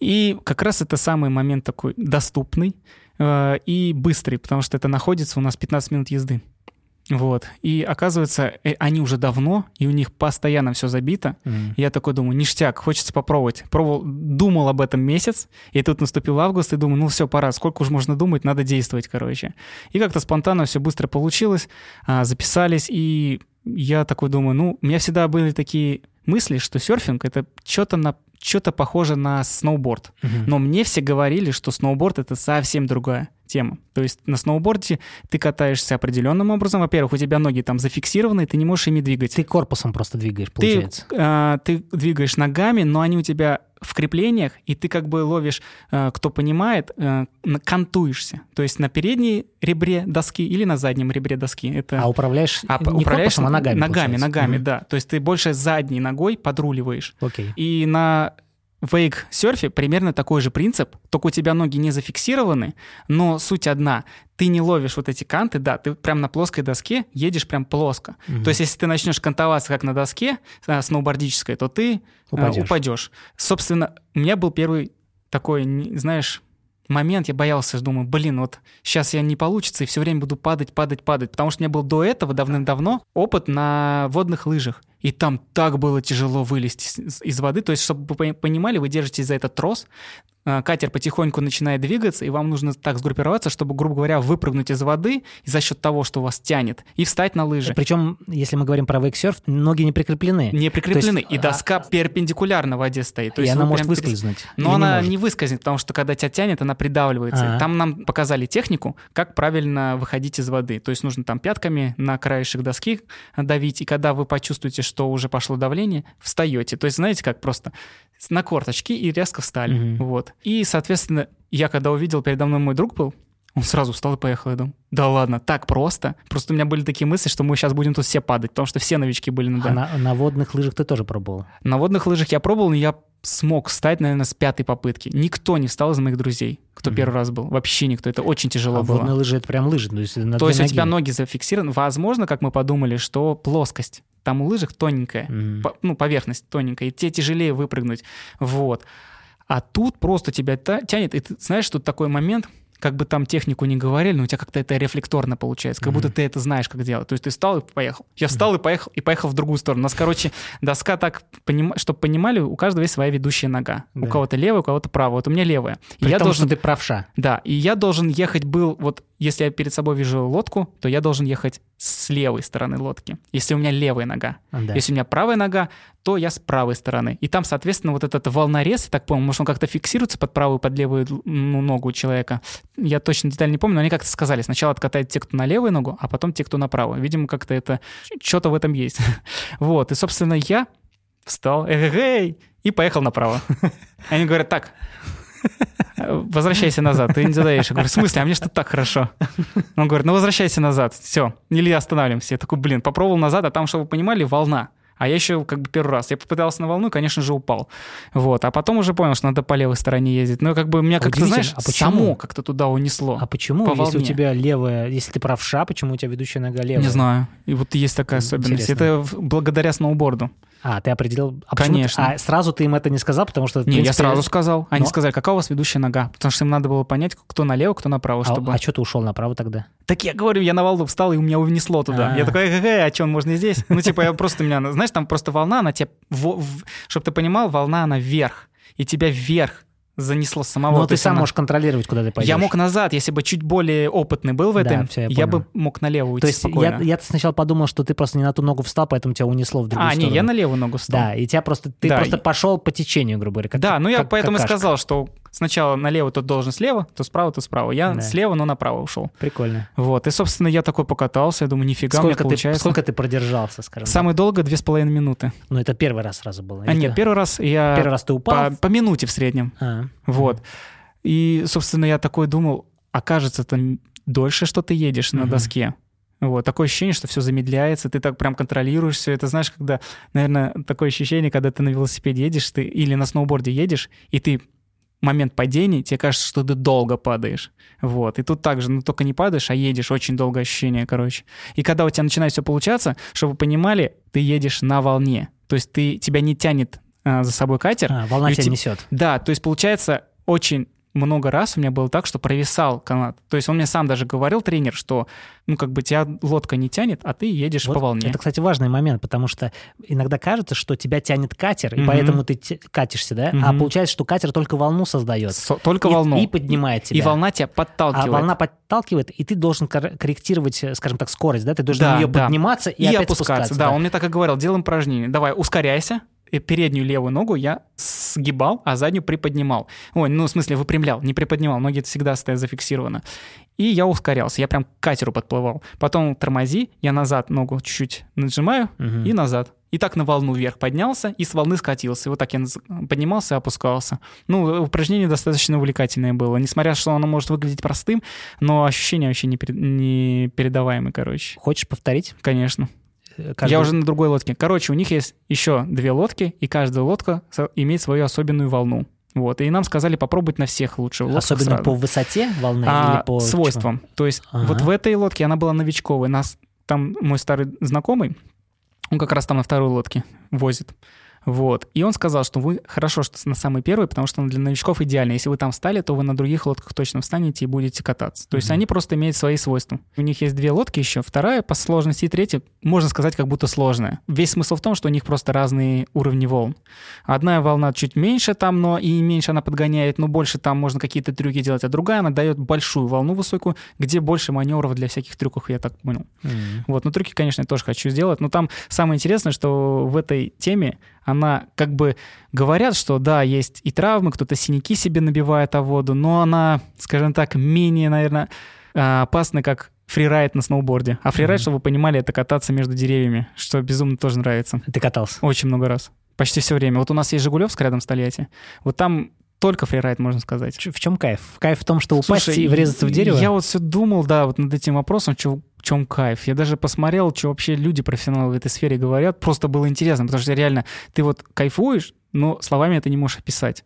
S2: И как раз это самый момент такой доступный и быстрый, потому что это находится у нас 15 минут езды. Вот. И оказывается, э, они уже давно, и у них постоянно все забито.
S1: М.
S2: И я такой думаю, ништяк, хочется попробовать. Пробовал, думал об этом месяц, и тут наступил август, и думаю, ну все, пора, сколько уж можно думать, надо действовать, короче. И как-то спонтанно все быстро получилось, а, записались, и я такой думаю, ну, у меня всегда были такие мысли, что серфинг — это что-то на что-то похоже на сноуборд.
S1: Мгм.
S2: Но мне все говорили, что сноуборд — это совсем другая тема. То есть на сноуборде ты катаешься определенным образом. Во-первых, у тебя ноги там зафиксированы, ты не можешь ими двигать.
S1: Ты корпусом просто двигаешь,
S2: Ты,
S1: получается.
S2: э, ты двигаешь ногами, но они у тебя в креплениях, и ты как бы ловишь, э, кто понимает, э, кантуешься. То есть на передней ребре доски или на заднем ребре доски. Это
S1: А управляешь
S2: а
S1: не
S2: управляешь
S1: корпусом, а ногами,
S2: Ногами,
S1: получается.
S2: ногами,
S1: Мгм.
S2: да. То есть ты больше задней ногой подруливаешь.
S1: Окей.
S2: И на вейк-серфе примерно такой же принцип, только у тебя ноги не зафиксированы, но суть одна. Ты не ловишь вот эти канты, да, ты прям на плоской доске едешь прям плоско.
S1: Мгм.
S2: То есть если ты начнешь кантоваться как на доске а, сноубордической, то ты а,
S1: Упадёшь.
S2: упадешь. Собственно, у меня был первый такой, знаешь, момент, я боялся, думаю, блин, вот сейчас я не получится, и все время буду падать, падать, падать. Потому что у меня был до этого давным-давно опыт на водных лыжах. И там так было тяжело вылезти из воды. То есть, чтобы вы пони- понимали, вы держитесь за этот трос, катер потихоньку начинает двигаться, и вам нужно так сгруппироваться, чтобы, грубо говоря, выпрыгнуть из воды и за счет того, что вас тянет, и встать на лыжи.
S1: Причем, если мы говорим про вейксерф, ноги не прикреплены.
S2: Не прикреплены,
S1: есть,
S2: и доска перпендикулярно воде стоит. То
S1: и
S2: есть
S1: она может выскользнуть.
S2: Но
S1: Или
S2: она
S1: может?
S2: не выскользнет, потому что когда тебя тянет, она придавливается.
S1: А.
S2: Там нам показали технику, как правильно выходить из воды. То есть нужно там пятками на краешек доски давить, и когда вы почувствуете, что уже пошло давление, встаете. То есть знаете, как просто на корточки и резко встали.
S1: Мгм.
S2: Вот. И, соответственно, я когда увидел, передо мной мой друг был, он сразу встал и поехал. Я думаю, да ладно, так просто. Просто у меня были такие мысли, что мы сейчас будем тут все падать, потому что все новички были на
S1: А на, на водных лыжах ты тоже пробовал?
S2: на водных лыжах я пробовал, но я смог встать, наверное, с пятой попытки. Никто не встал из моих друзей, кто
S1: Мгм.
S2: первый раз был. Вообще никто. Это очень тяжело
S1: А
S2: было.
S1: водные лыжи — это прям лыжи, то есть на
S2: То есть у
S1: ноги.
S2: тебя ноги зафиксированы. Возможно, как мы подумали, что плоскость. Там у лыжек тоненькая.
S1: Мгм.
S2: По- ну, поверхность тоненькая, и тебе тяжелее выпрыгнуть. Вот. А тут просто тебя тянет, и ты знаешь, тут такой момент, как бы там технику не говорили, но у тебя как-то это рефлекторно получается, как будто ты это знаешь, как делать. То есть ты встал и поехал. Я встал и поехал, и поехал в другую сторону. У нас, короче, доска так, чтобы понимали, у каждого есть своя ведущая нога. У
S1: Да.
S2: кого-то левая, у кого-то правая. Вот у меня левая. И
S1: При
S2: я
S1: том,
S2: должен...
S1: что ты правша.
S2: Да, и я должен ехать был, вот если я перед собой вижу лодку, то я должен ехать с левой стороны лодки, если у меня левая нога.
S1: Да.
S2: Если у меня правая нога, то я с правой стороны. И там, соответственно, вот этот волнорез, я так понял, может, он как-то фиксируется под правую, под левую ну, ногу у человека. Я точно деталь не помню, но они как-то сказали, сначала откатают те, кто на левую ногу, а потом те, кто на правую. Видимо, как-то это, что-то в этом есть. [laughs] Вот, и, собственно, я встал, эй, и поехал направо. [laughs] Они говорят, так, возвращайся назад, ты не задаешь. Я говорю, в смысле, а мне что так хорошо? Он говорит, ну возвращайся назад, все, или останавливаемся. Я такой, блин, попробовал назад, а там, чтобы вы понимали, волна. А я еще как бы первый раз. Я попытался на волну и, конечно же, упал. Вот. А потом уже понял, что надо по левой стороне ездить. Ну, как бы меня как-то, знаешь,
S1: а почему?
S2: само как-то туда унесло.
S1: А почему,
S2: По
S1: если у тебя левая, если ты правша, почему у тебя ведущая нога левая?
S2: Не знаю. И вот есть такая особенность.
S1: Интересно.
S2: Это в- благодаря сноуборду.
S1: А, ты определил... А почему ты-
S2: Конечно.
S1: А сразу ты им это не сказал, потому что...
S2: Не, я
S1: принципе,
S2: сразу сказал. Они
S1: Но-
S2: сказали, какая у вас ведущая нога? Потому что им надо было понять, кто налево, кто направо,
S1: А,
S2: чтобы...
S1: а что ты ушел направо тогда?
S2: Так я говорю, я на волну встал, и у меня унесло туда.
S1: А.
S2: Я такой, эй, а что, можно и здесь? Ну, типа, я просто, меня, знаешь, там просто волна, она тебе, чтобы ты понимал, волна, она вверх, и тебя вверх занесло самого.
S1: Но Ну, ты сам
S2: она-
S1: можешь контролировать, куда ты пойдешь.
S2: Я мог назад, если бы чуть более опытный был в
S1: Да,
S2: этом,
S1: всё, я
S2: я,
S1: понял.
S2: бы мог налево уйти
S1: То есть
S2: спокойно.
S1: я, я сначала подумал, что ты просто не на ту ногу встал, поэтому тебя унесло в другую
S2: а, не,
S1: сторону.
S2: я на левую ногу встал.
S1: Да, и тебя просто... Ты
S2: Да,
S1: просто
S2: и-
S1: пошел по течению, грубо говоря. Как,
S2: да, ну я
S1: как
S2: поэтому и
S1: какашка.
S2: сказал, что сначала налево тот должен слева, то справа, то справа. Я
S1: Да.
S2: слева, но направо ушел.
S1: Прикольно.
S2: Вот, и, собственно, я такой покатался, я думаю, нифига, у меня
S1: Сколько ты,
S2: получается.
S1: сколько ты продержался, скажем так?
S2: Самое долго две с половиной минуты.
S1: Ну, это первый раз сразу было.
S2: А нет, первый раз я
S1: первый раз ты упал?
S2: по, по минуте в среднем.
S1: А,
S2: Вот. И, собственно, я такой думал, окажется, там дольше, что ты едешь на
S1: Мгм.
S2: доске. Вот, такое ощущение, что все замедляется, ты так прям контролируешь все. Это знаешь, когда, наверное, такое ощущение, когда ты на велосипеде едешь, ты или на сноуборде едешь, и ты момент падения, тебе кажется, что ты долго падаешь. Вот. И тут также, ну только не падаешь, а едешь, очень долгое ощущение, короче. И когда у тебя начинает все получаться, чтобы вы понимали, ты едешь на волне. То есть ты, тебя не тянет а, за собой катер,
S1: а, волна тебя
S2: теб-
S1: несет.
S2: да, то есть получается очень много раз у меня было так, что провисал канат. То есть он мне сам даже говорил, тренер, что ну как бы тебя лодка не тянет, а ты едешь
S1: Вот
S2: по волне.
S1: Это, кстати, важный момент, потому что иногда кажется, что тебя тянет катер, и
S2: Мгм.
S1: поэтому ты катишься, да? А
S2: Мгм.
S1: получается, что катер только волну создает.
S2: Со- только
S1: и,
S2: волну.
S1: И поднимает тебя.
S2: И волна тебя подталкивает.
S1: А волна подталкивает, и ты должен кор- корректировать, скажем так, скорость, да? Ты должен
S2: Да,
S1: нее
S2: да.
S1: подниматься и,
S2: и
S1: опять
S2: опускаться.
S1: спускаться.
S2: Да, он мне так и говорил, делаем упражнение. Давай, ускоряйся, переднюю левую ногу я сгибал, а заднюю приподнимал. Ой, ну, в смысле, выпрямлял, не приподнимал, ноги всегда стоят зафиксированы. И я ускорялся, я прям к катеру подплывал. Потом тормози, я назад ногу чуть-чуть нажимаю
S1: Мгм.
S2: и назад. И так на волну вверх поднялся и с волны скатился. И вот так я поднимался и опускался. Ну, упражнение достаточно увлекательное было. Несмотря, что оно может выглядеть простым, но ощущения вообще не, пере- не передаваемые, короче.
S1: Хочешь повторить?
S2: Конечно.
S1: Э, каждый-
S2: Я уже на другой лодке. Короче, у них есть еще две лодки, и каждая лодка имеет свою особенную волну. Вот. И нам сказали попробовать на всех лучше
S1: Особенно
S2: сразу.
S1: по высоте волны
S2: А,
S1: или по
S2: свойствам. То есть
S1: Ага.
S2: вот в этой лодке она была новичковой. Нас там мой старый знакомый, он как раз там на второй лодке возит. Вот. И он сказал, что вы хорошо, что на самый первый, потому что он для новичков идеально. Если вы там встали, то вы на других лодках точно встанете и будете кататься. То есть
S1: Мгм.
S2: они просто имеют свои свойства. У них есть две лодки еще, вторая по сложности и третья, можно сказать, как будто сложная. Весь смысл в том, что у них просто разные уровни волн. Одна волна чуть меньше там, но и меньше она подгоняет, но больше там можно какие-то трюки делать, а другая она дает большую волну высокую, где больше маневров для всяких трюков, я так понял.
S1: Мгм.
S2: Вот, но трюки, конечно, я тоже хочу сделать. Но там самое интересное, что в этой теме она как бы говорят, что да, есть и травмы, кто-то синяки себе набивает о воду, но она, скажем так, менее, наверное, а, опасна, как фрирайд на сноуборде. А фрирайд,
S1: Мгм.
S2: чтобы вы понимали, это кататься между деревьями, что безумно тоже нравится.
S1: Ты катался?
S2: Очень много раз. Почти все время. Вот у нас есть Жигулевск рядом с Тольятти. Вот там только фрирайд, можно сказать.
S1: В чем кайф? Кайф в том, что упасть
S2: Слушай,
S1: и врезаться в дерево?
S2: Я вот все думал, да, вот над этим вопросом, чё- в чем кайф. Я даже посмотрел, что вообще люди профессионалы в этой сфере говорят. Просто было интересно, потому что реально ты вот кайфуешь, но словами это не можешь описать.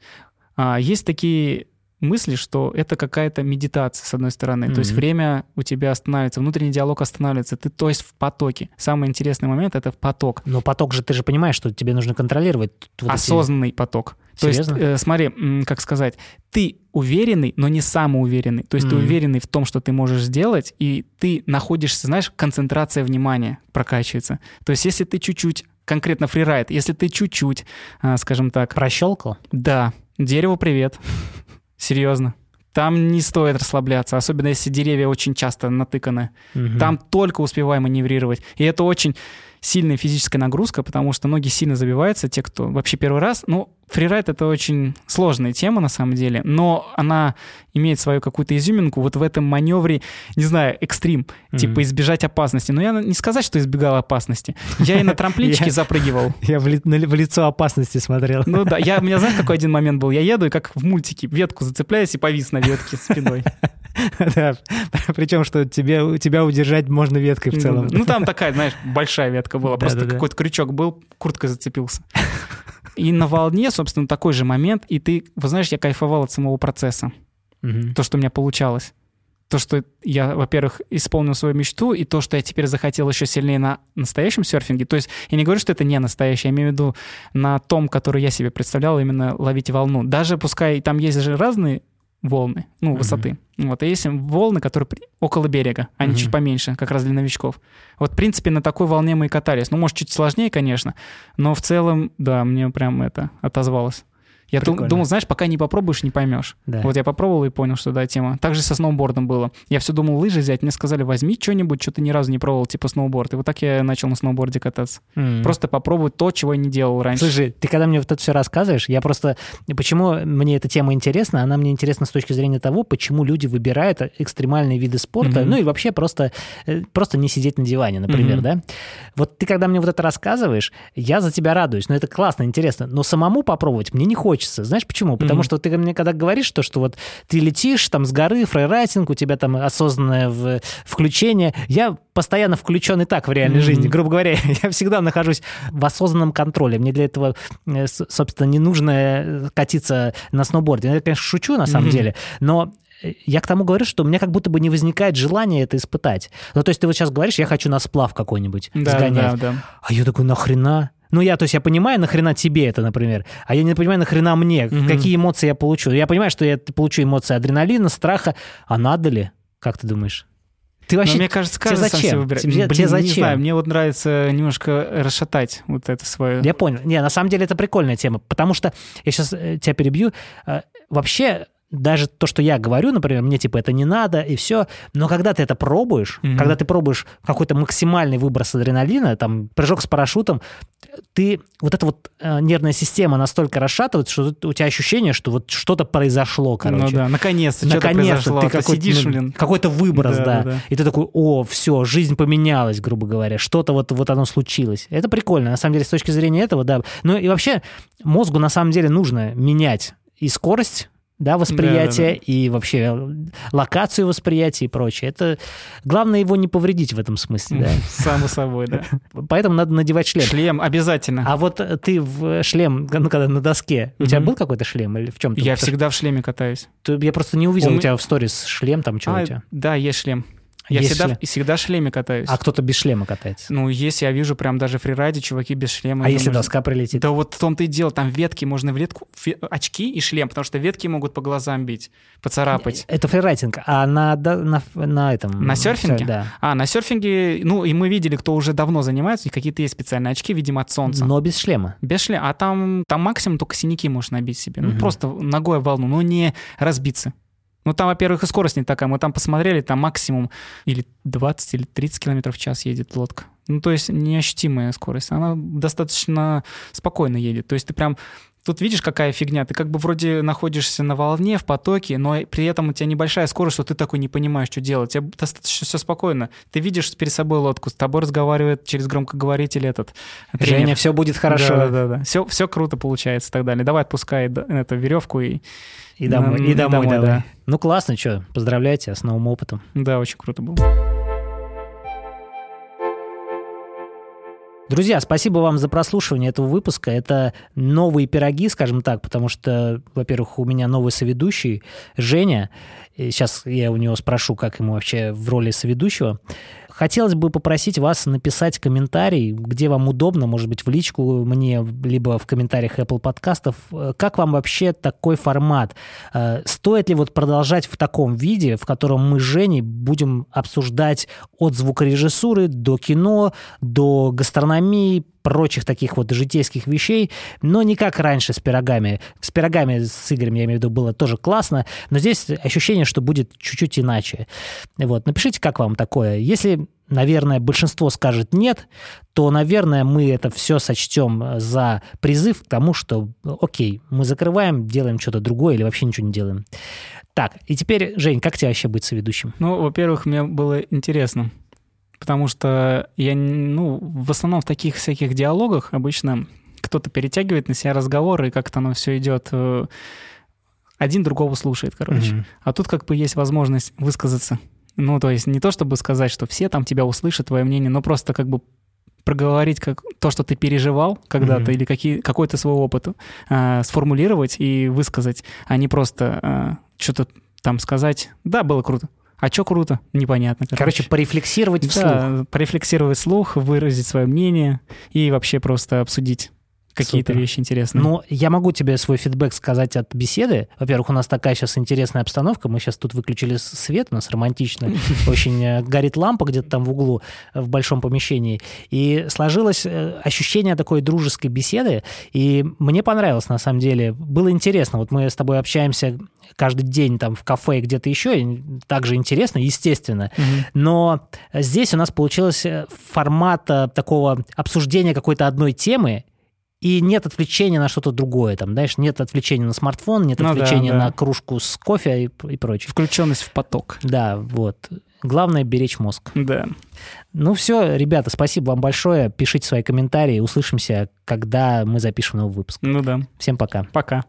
S2: А, есть такие мысли, что это какая-то медитация, с одной стороны. То есть время у тебя останавливается, внутренний диалог останавливается. Ты, то есть, в потоке. Самый интересный момент — это поток.
S1: Но поток же, ты же понимаешь, что тебе нужно контролировать. вот эти-
S2: Осознанный поток. То есть,
S1: Серьезно?
S2: э, смотри, как сказать, ты уверенный, но не самоуверенный. То есть ты
S1: Мгм.
S2: уверенный в том, что ты можешь сделать, и ты находишься, знаешь, концентрация внимания прокачивается. То есть если ты чуть-чуть, конкретно фрирайд, если ты чуть-чуть, а, скажем так,
S1: Прощелкал?
S2: да, дереву привет, серьезно. Там не стоит расслабляться, особенно если деревья очень часто натыканы.
S1: Мгм.
S2: Там только успеваем маневрировать. И это очень сильная физическая нагрузка, потому что ноги сильно забиваются, те, кто вообще первый раз. Ну, фрирайд — это очень сложная тема на самом деле, но она имеет свою какую-то изюминку вот в этом маневре, не знаю, экстрим,
S1: Мгм.
S2: типа избежать опасности. Но я не сказать, что избегал опасности. Я и на трамплинчике [laughs] запрыгивал.
S1: Я в, лицо опасности смотрел.
S2: Ну да, я, у меня, знаешь, какой один момент был? Я еду и как в мультике, ветку зацепляюсь и повис на ветке спиной. [laughs]
S1: Да. [laughs] Причем, что тебе, тебя удержать можно веткой в целом.
S2: Ну, там такая, знаешь, большая ветка была. Просто какой-то крючок был, курткой зацепился. [laughs] И на волне, собственно, такой же момент, и ты, вы знаешь, я кайфовал от самого процесса. То, что у меня получалось. То, что я, во-первых, исполнил свою мечту, и то, что я теперь захотел еще сильнее на настоящем серфинге. То есть я не говорю, что это не настоящее, я имею в виду на том, который я себе представлял, именно ловить волну. Даже пускай там есть же разные волны, ну,
S1: Мгм.
S2: высоты. Вот, и есть волны, которые при- около берега, они
S1: Мгм.
S2: чуть поменьше, как раз для новичков. Вот, в принципе, на такой волне мы и катались. Ну, может, чуть сложнее, конечно, но в целом, да, мне прям это отозвалось. Я
S1: Прикольно.
S2: думал, знаешь, пока не попробуешь, не поймешь.
S1: Да.
S2: Вот я попробовал и понял, что да, тема. Также со сноубордом было. Я все думал лыжи взять, мне сказали, возьми что-нибудь, что ты ни разу не пробовал, типа сноуборд. И вот так я начал на сноуборде кататься.
S1: М.
S2: Просто попробовать то, чего я не делал раньше.
S1: Слушай, ты когда мне вот это все рассказываешь, я просто... Почему мне эта тема интересна? Она мне интересна с точки зрения того, почему люди выбирают экстремальные виды спорта,
S2: Мгм.
S1: ну и вообще просто, э, просто не сидеть на диване, например,
S2: Мгм.
S1: да? Вот ты когда мне вот это рассказываешь, я за тебя радуюсь, ну это классно, интересно, но самому попробовать мне не хочется. Знаешь почему? Потому
S2: Мгм.
S1: что ты мне когда говоришь, то, что вот ты летишь там с горы, фрейрайтинг, у тебя там осознанное в- включение, я постоянно включен и так в реальной
S2: Мгм.
S1: жизни. Грубо говоря, [laughs] я всегда нахожусь в осознанном контроле. Мне для этого, э, собственно, не нужно э, катиться на сноуборде. Я, конечно, шучу на самом
S2: Мгм.
S1: деле, но э, я к тому говорю, что у меня как будто бы не возникает желания это испытать. Ну, то есть ты вот сейчас говоришь, я хочу на сплав какой-нибудь
S2: Да,
S1: сгонять.
S2: да, да.
S1: А я такой, нахрена? Ну, я, то есть я понимаю, нахрена тебе это, например, а я не понимаю, нахрена мне,
S2: Мгм.
S1: какие эмоции я получу. Я понимаю, что я получу эмоции адреналина, страха, а надо ли? Как ты думаешь? Ты
S2: Но
S1: вообще...
S2: мне кажется,
S1: тебе
S2: каждый сам
S1: зачем?
S2: себе выбирает.
S1: Тебе-
S2: Блин,
S1: тебе
S2: не
S1: зачем?
S2: знаю, мне вот нравится немножко расшатать вот это свое.
S1: Я понял. Не, на самом деле это прикольная тема, потому что, я сейчас тебя перебью, э, вообще даже то, что я говорю, например, мне типа это не надо и все, но когда ты это пробуешь,
S2: Мгм.
S1: когда ты пробуешь какой-то максимальный выброс адреналина, там прыжок с парашютом, ты вот эта вот э, нервная система настолько расшатывается, что у тебя ощущение, что вот что-то произошло, короче.
S2: Ну да, наконец-то что-то
S1: Наконец-то ты
S2: а то
S1: какой-то,
S2: сидишь,
S1: ну,
S2: блин.
S1: какой-то выброс,
S2: Да,
S1: да,
S2: да, да.
S1: И ты такой, о, все, жизнь поменялась, грубо говоря, что-то вот, вот оно случилось. Это прикольно, на самом деле, с точки зрения этого, да. Ну и вообще мозгу на самом деле нужно менять и скорость, да, восприятия,
S2: Да, да,
S1: и вообще локацию восприятия и прочее. Это главное его не повредить в этом смысле, да. [laughs]
S2: Само собой, да.
S1: Поэтому надо надевать шлем.
S2: Шлем обязательно.
S1: А вот э, ты в шлем, ну, когда на доске, у тебя был какой-то шлем или в чем-то?
S2: Я всегда в шлеме катаюсь.
S1: Я просто не увидел
S2: У
S1: тебя в сторис шлем, там что
S2: А,
S1: у тебя.
S2: да, есть шлем. Я всегда,
S1: шлем.
S2: всегда в шлеме катаюсь.
S1: А кто-то без шлема катается.
S2: Ну, есть, я вижу прям даже фрирайде, чуваки без шлема.
S1: А если
S2: Думаешь,
S1: доска прилетит?
S2: Да вот в том-то и дело, там ветки, можно в ветку, очки и шлем, потому что ветки могут по глазам бить, поцарапать.
S1: Это фрирайтинг. А на, на, на этом...
S2: На серфинге?
S1: Да.
S2: А, на серфинге, ну, и мы видели, кто уже давно занимается, и какие-то есть специальные очки, видимо, от солнца.
S1: Но без шлема.
S2: Без шлема. А там, там максимум только синяки можешь набить себе. Ну,
S1: Мгм.
S2: просто ногой об волну, но не разбиться. Ну, там, во-первых, и скорость не такая. Мы там посмотрели, там максимум или 20, или 30 километров в час едет лодка. Ну, то есть неощутимая скорость. Она достаточно спокойно едет. То есть ты прям... Тут видишь, какая фигня. Ты как бы вроде находишься на волне, в потоке, но при этом у тебя небольшая скорость, что ты такой не понимаешь, что делать. У тебя достаточно все спокойно. Ты видишь перед собой лодку, с тобой разговаривает через громкоговоритель этот тренер.
S1: Женя, все будет хорошо.
S2: Да, да, да. Все, все круто получается и так далее. Давай отпускай эту веревку и.
S1: И домой,
S2: Ну,
S1: и
S2: и
S1: домой,
S2: домой,
S1: давай.
S2: да.
S1: Ну классно, что, поздравляю тебя с новым опытом.
S2: Да, очень круто было.
S1: Друзья, спасибо вам за прослушивание этого выпуска. Это новые пироги, скажем так, потому что, во-первых, у меня новый соведущий Женя. И сейчас я у него спрошу, как ему вообще в роли соведущего. Хотелось бы попросить вас написать комментарий, где вам удобно, может быть, в личку мне, либо в комментариях Apple подкастов. Э, Как вам вообще такой формат? Э, Стоит ли вот продолжать в таком виде, в котором мы с Женей будем обсуждать от звукорежиссуры до кино, до гастрономии, прочих таких вот житейских вещей, но не как раньше с пирогами. С пирогами с Игорем, я имею в виду, было тоже классно, но здесь ощущение, что будет чуть-чуть иначе. Вот, напишите, как вам такое. Если, наверное, большинство скажет нет, то, наверное, мы это все сочтем за призыв к тому, что, окей, мы закрываем, делаем что-то другое или вообще ничего не делаем. Так, и теперь, Жень, как тебе вообще быть соведущим?
S2: Ну, во-первых, мне было интересно. Потому что я, ну, в основном в таких всяких диалогах обычно кто-то перетягивает на себя разговоры, и как-то оно все идет. э, Один другого слушает, короче.
S1: Мгм.
S2: А тут как бы есть возможность высказаться. Ну, то есть не то, чтобы сказать, что все там тебя услышат, твое мнение, но просто как бы проговорить как то, что ты переживал когда-то,
S1: Мгм.
S2: или какие, какой-то свой опыт э, сформулировать и высказать, а не просто э, что-то там сказать. Да, было круто. А что круто? Непонятно.
S1: Короче, порефлексировать вслух.
S2: да, порефлексировать слух, выразить свое мнение и вообще просто обсудить какие-то вещи интересные.
S1: Но я могу тебе свой фидбэк сказать от беседы. Во-первых, у нас такая сейчас интересная обстановка. Мы сейчас тут выключили свет, у нас романтично. [laughs] Очень э, горит лампа где-то там в углу э, в большом помещении. И сложилось э, ощущение такой дружеской беседы. И мне понравилось, на самом деле. Было интересно. Вот мы с тобой общаемся каждый день там в кафе и где-то еще. и также интересно, естественно. Но здесь у нас получилось формат такого обсуждения какой-то одной темы, и нет отвлечения на что-то другое. Там, знаешь, нет отвлечения на смартфон, нет
S2: Ну да,
S1: отвлечения
S2: да.
S1: на кружку с кофе и, и прочее.
S2: Включенность в поток.
S1: Да, вот. Главное беречь мозг.
S2: Да.
S1: Ну все, ребята, спасибо вам большое. Пишите свои комментарии. Услышимся, когда мы запишем новый выпуск.
S2: Ну да.
S1: Всем пока.
S2: Пока.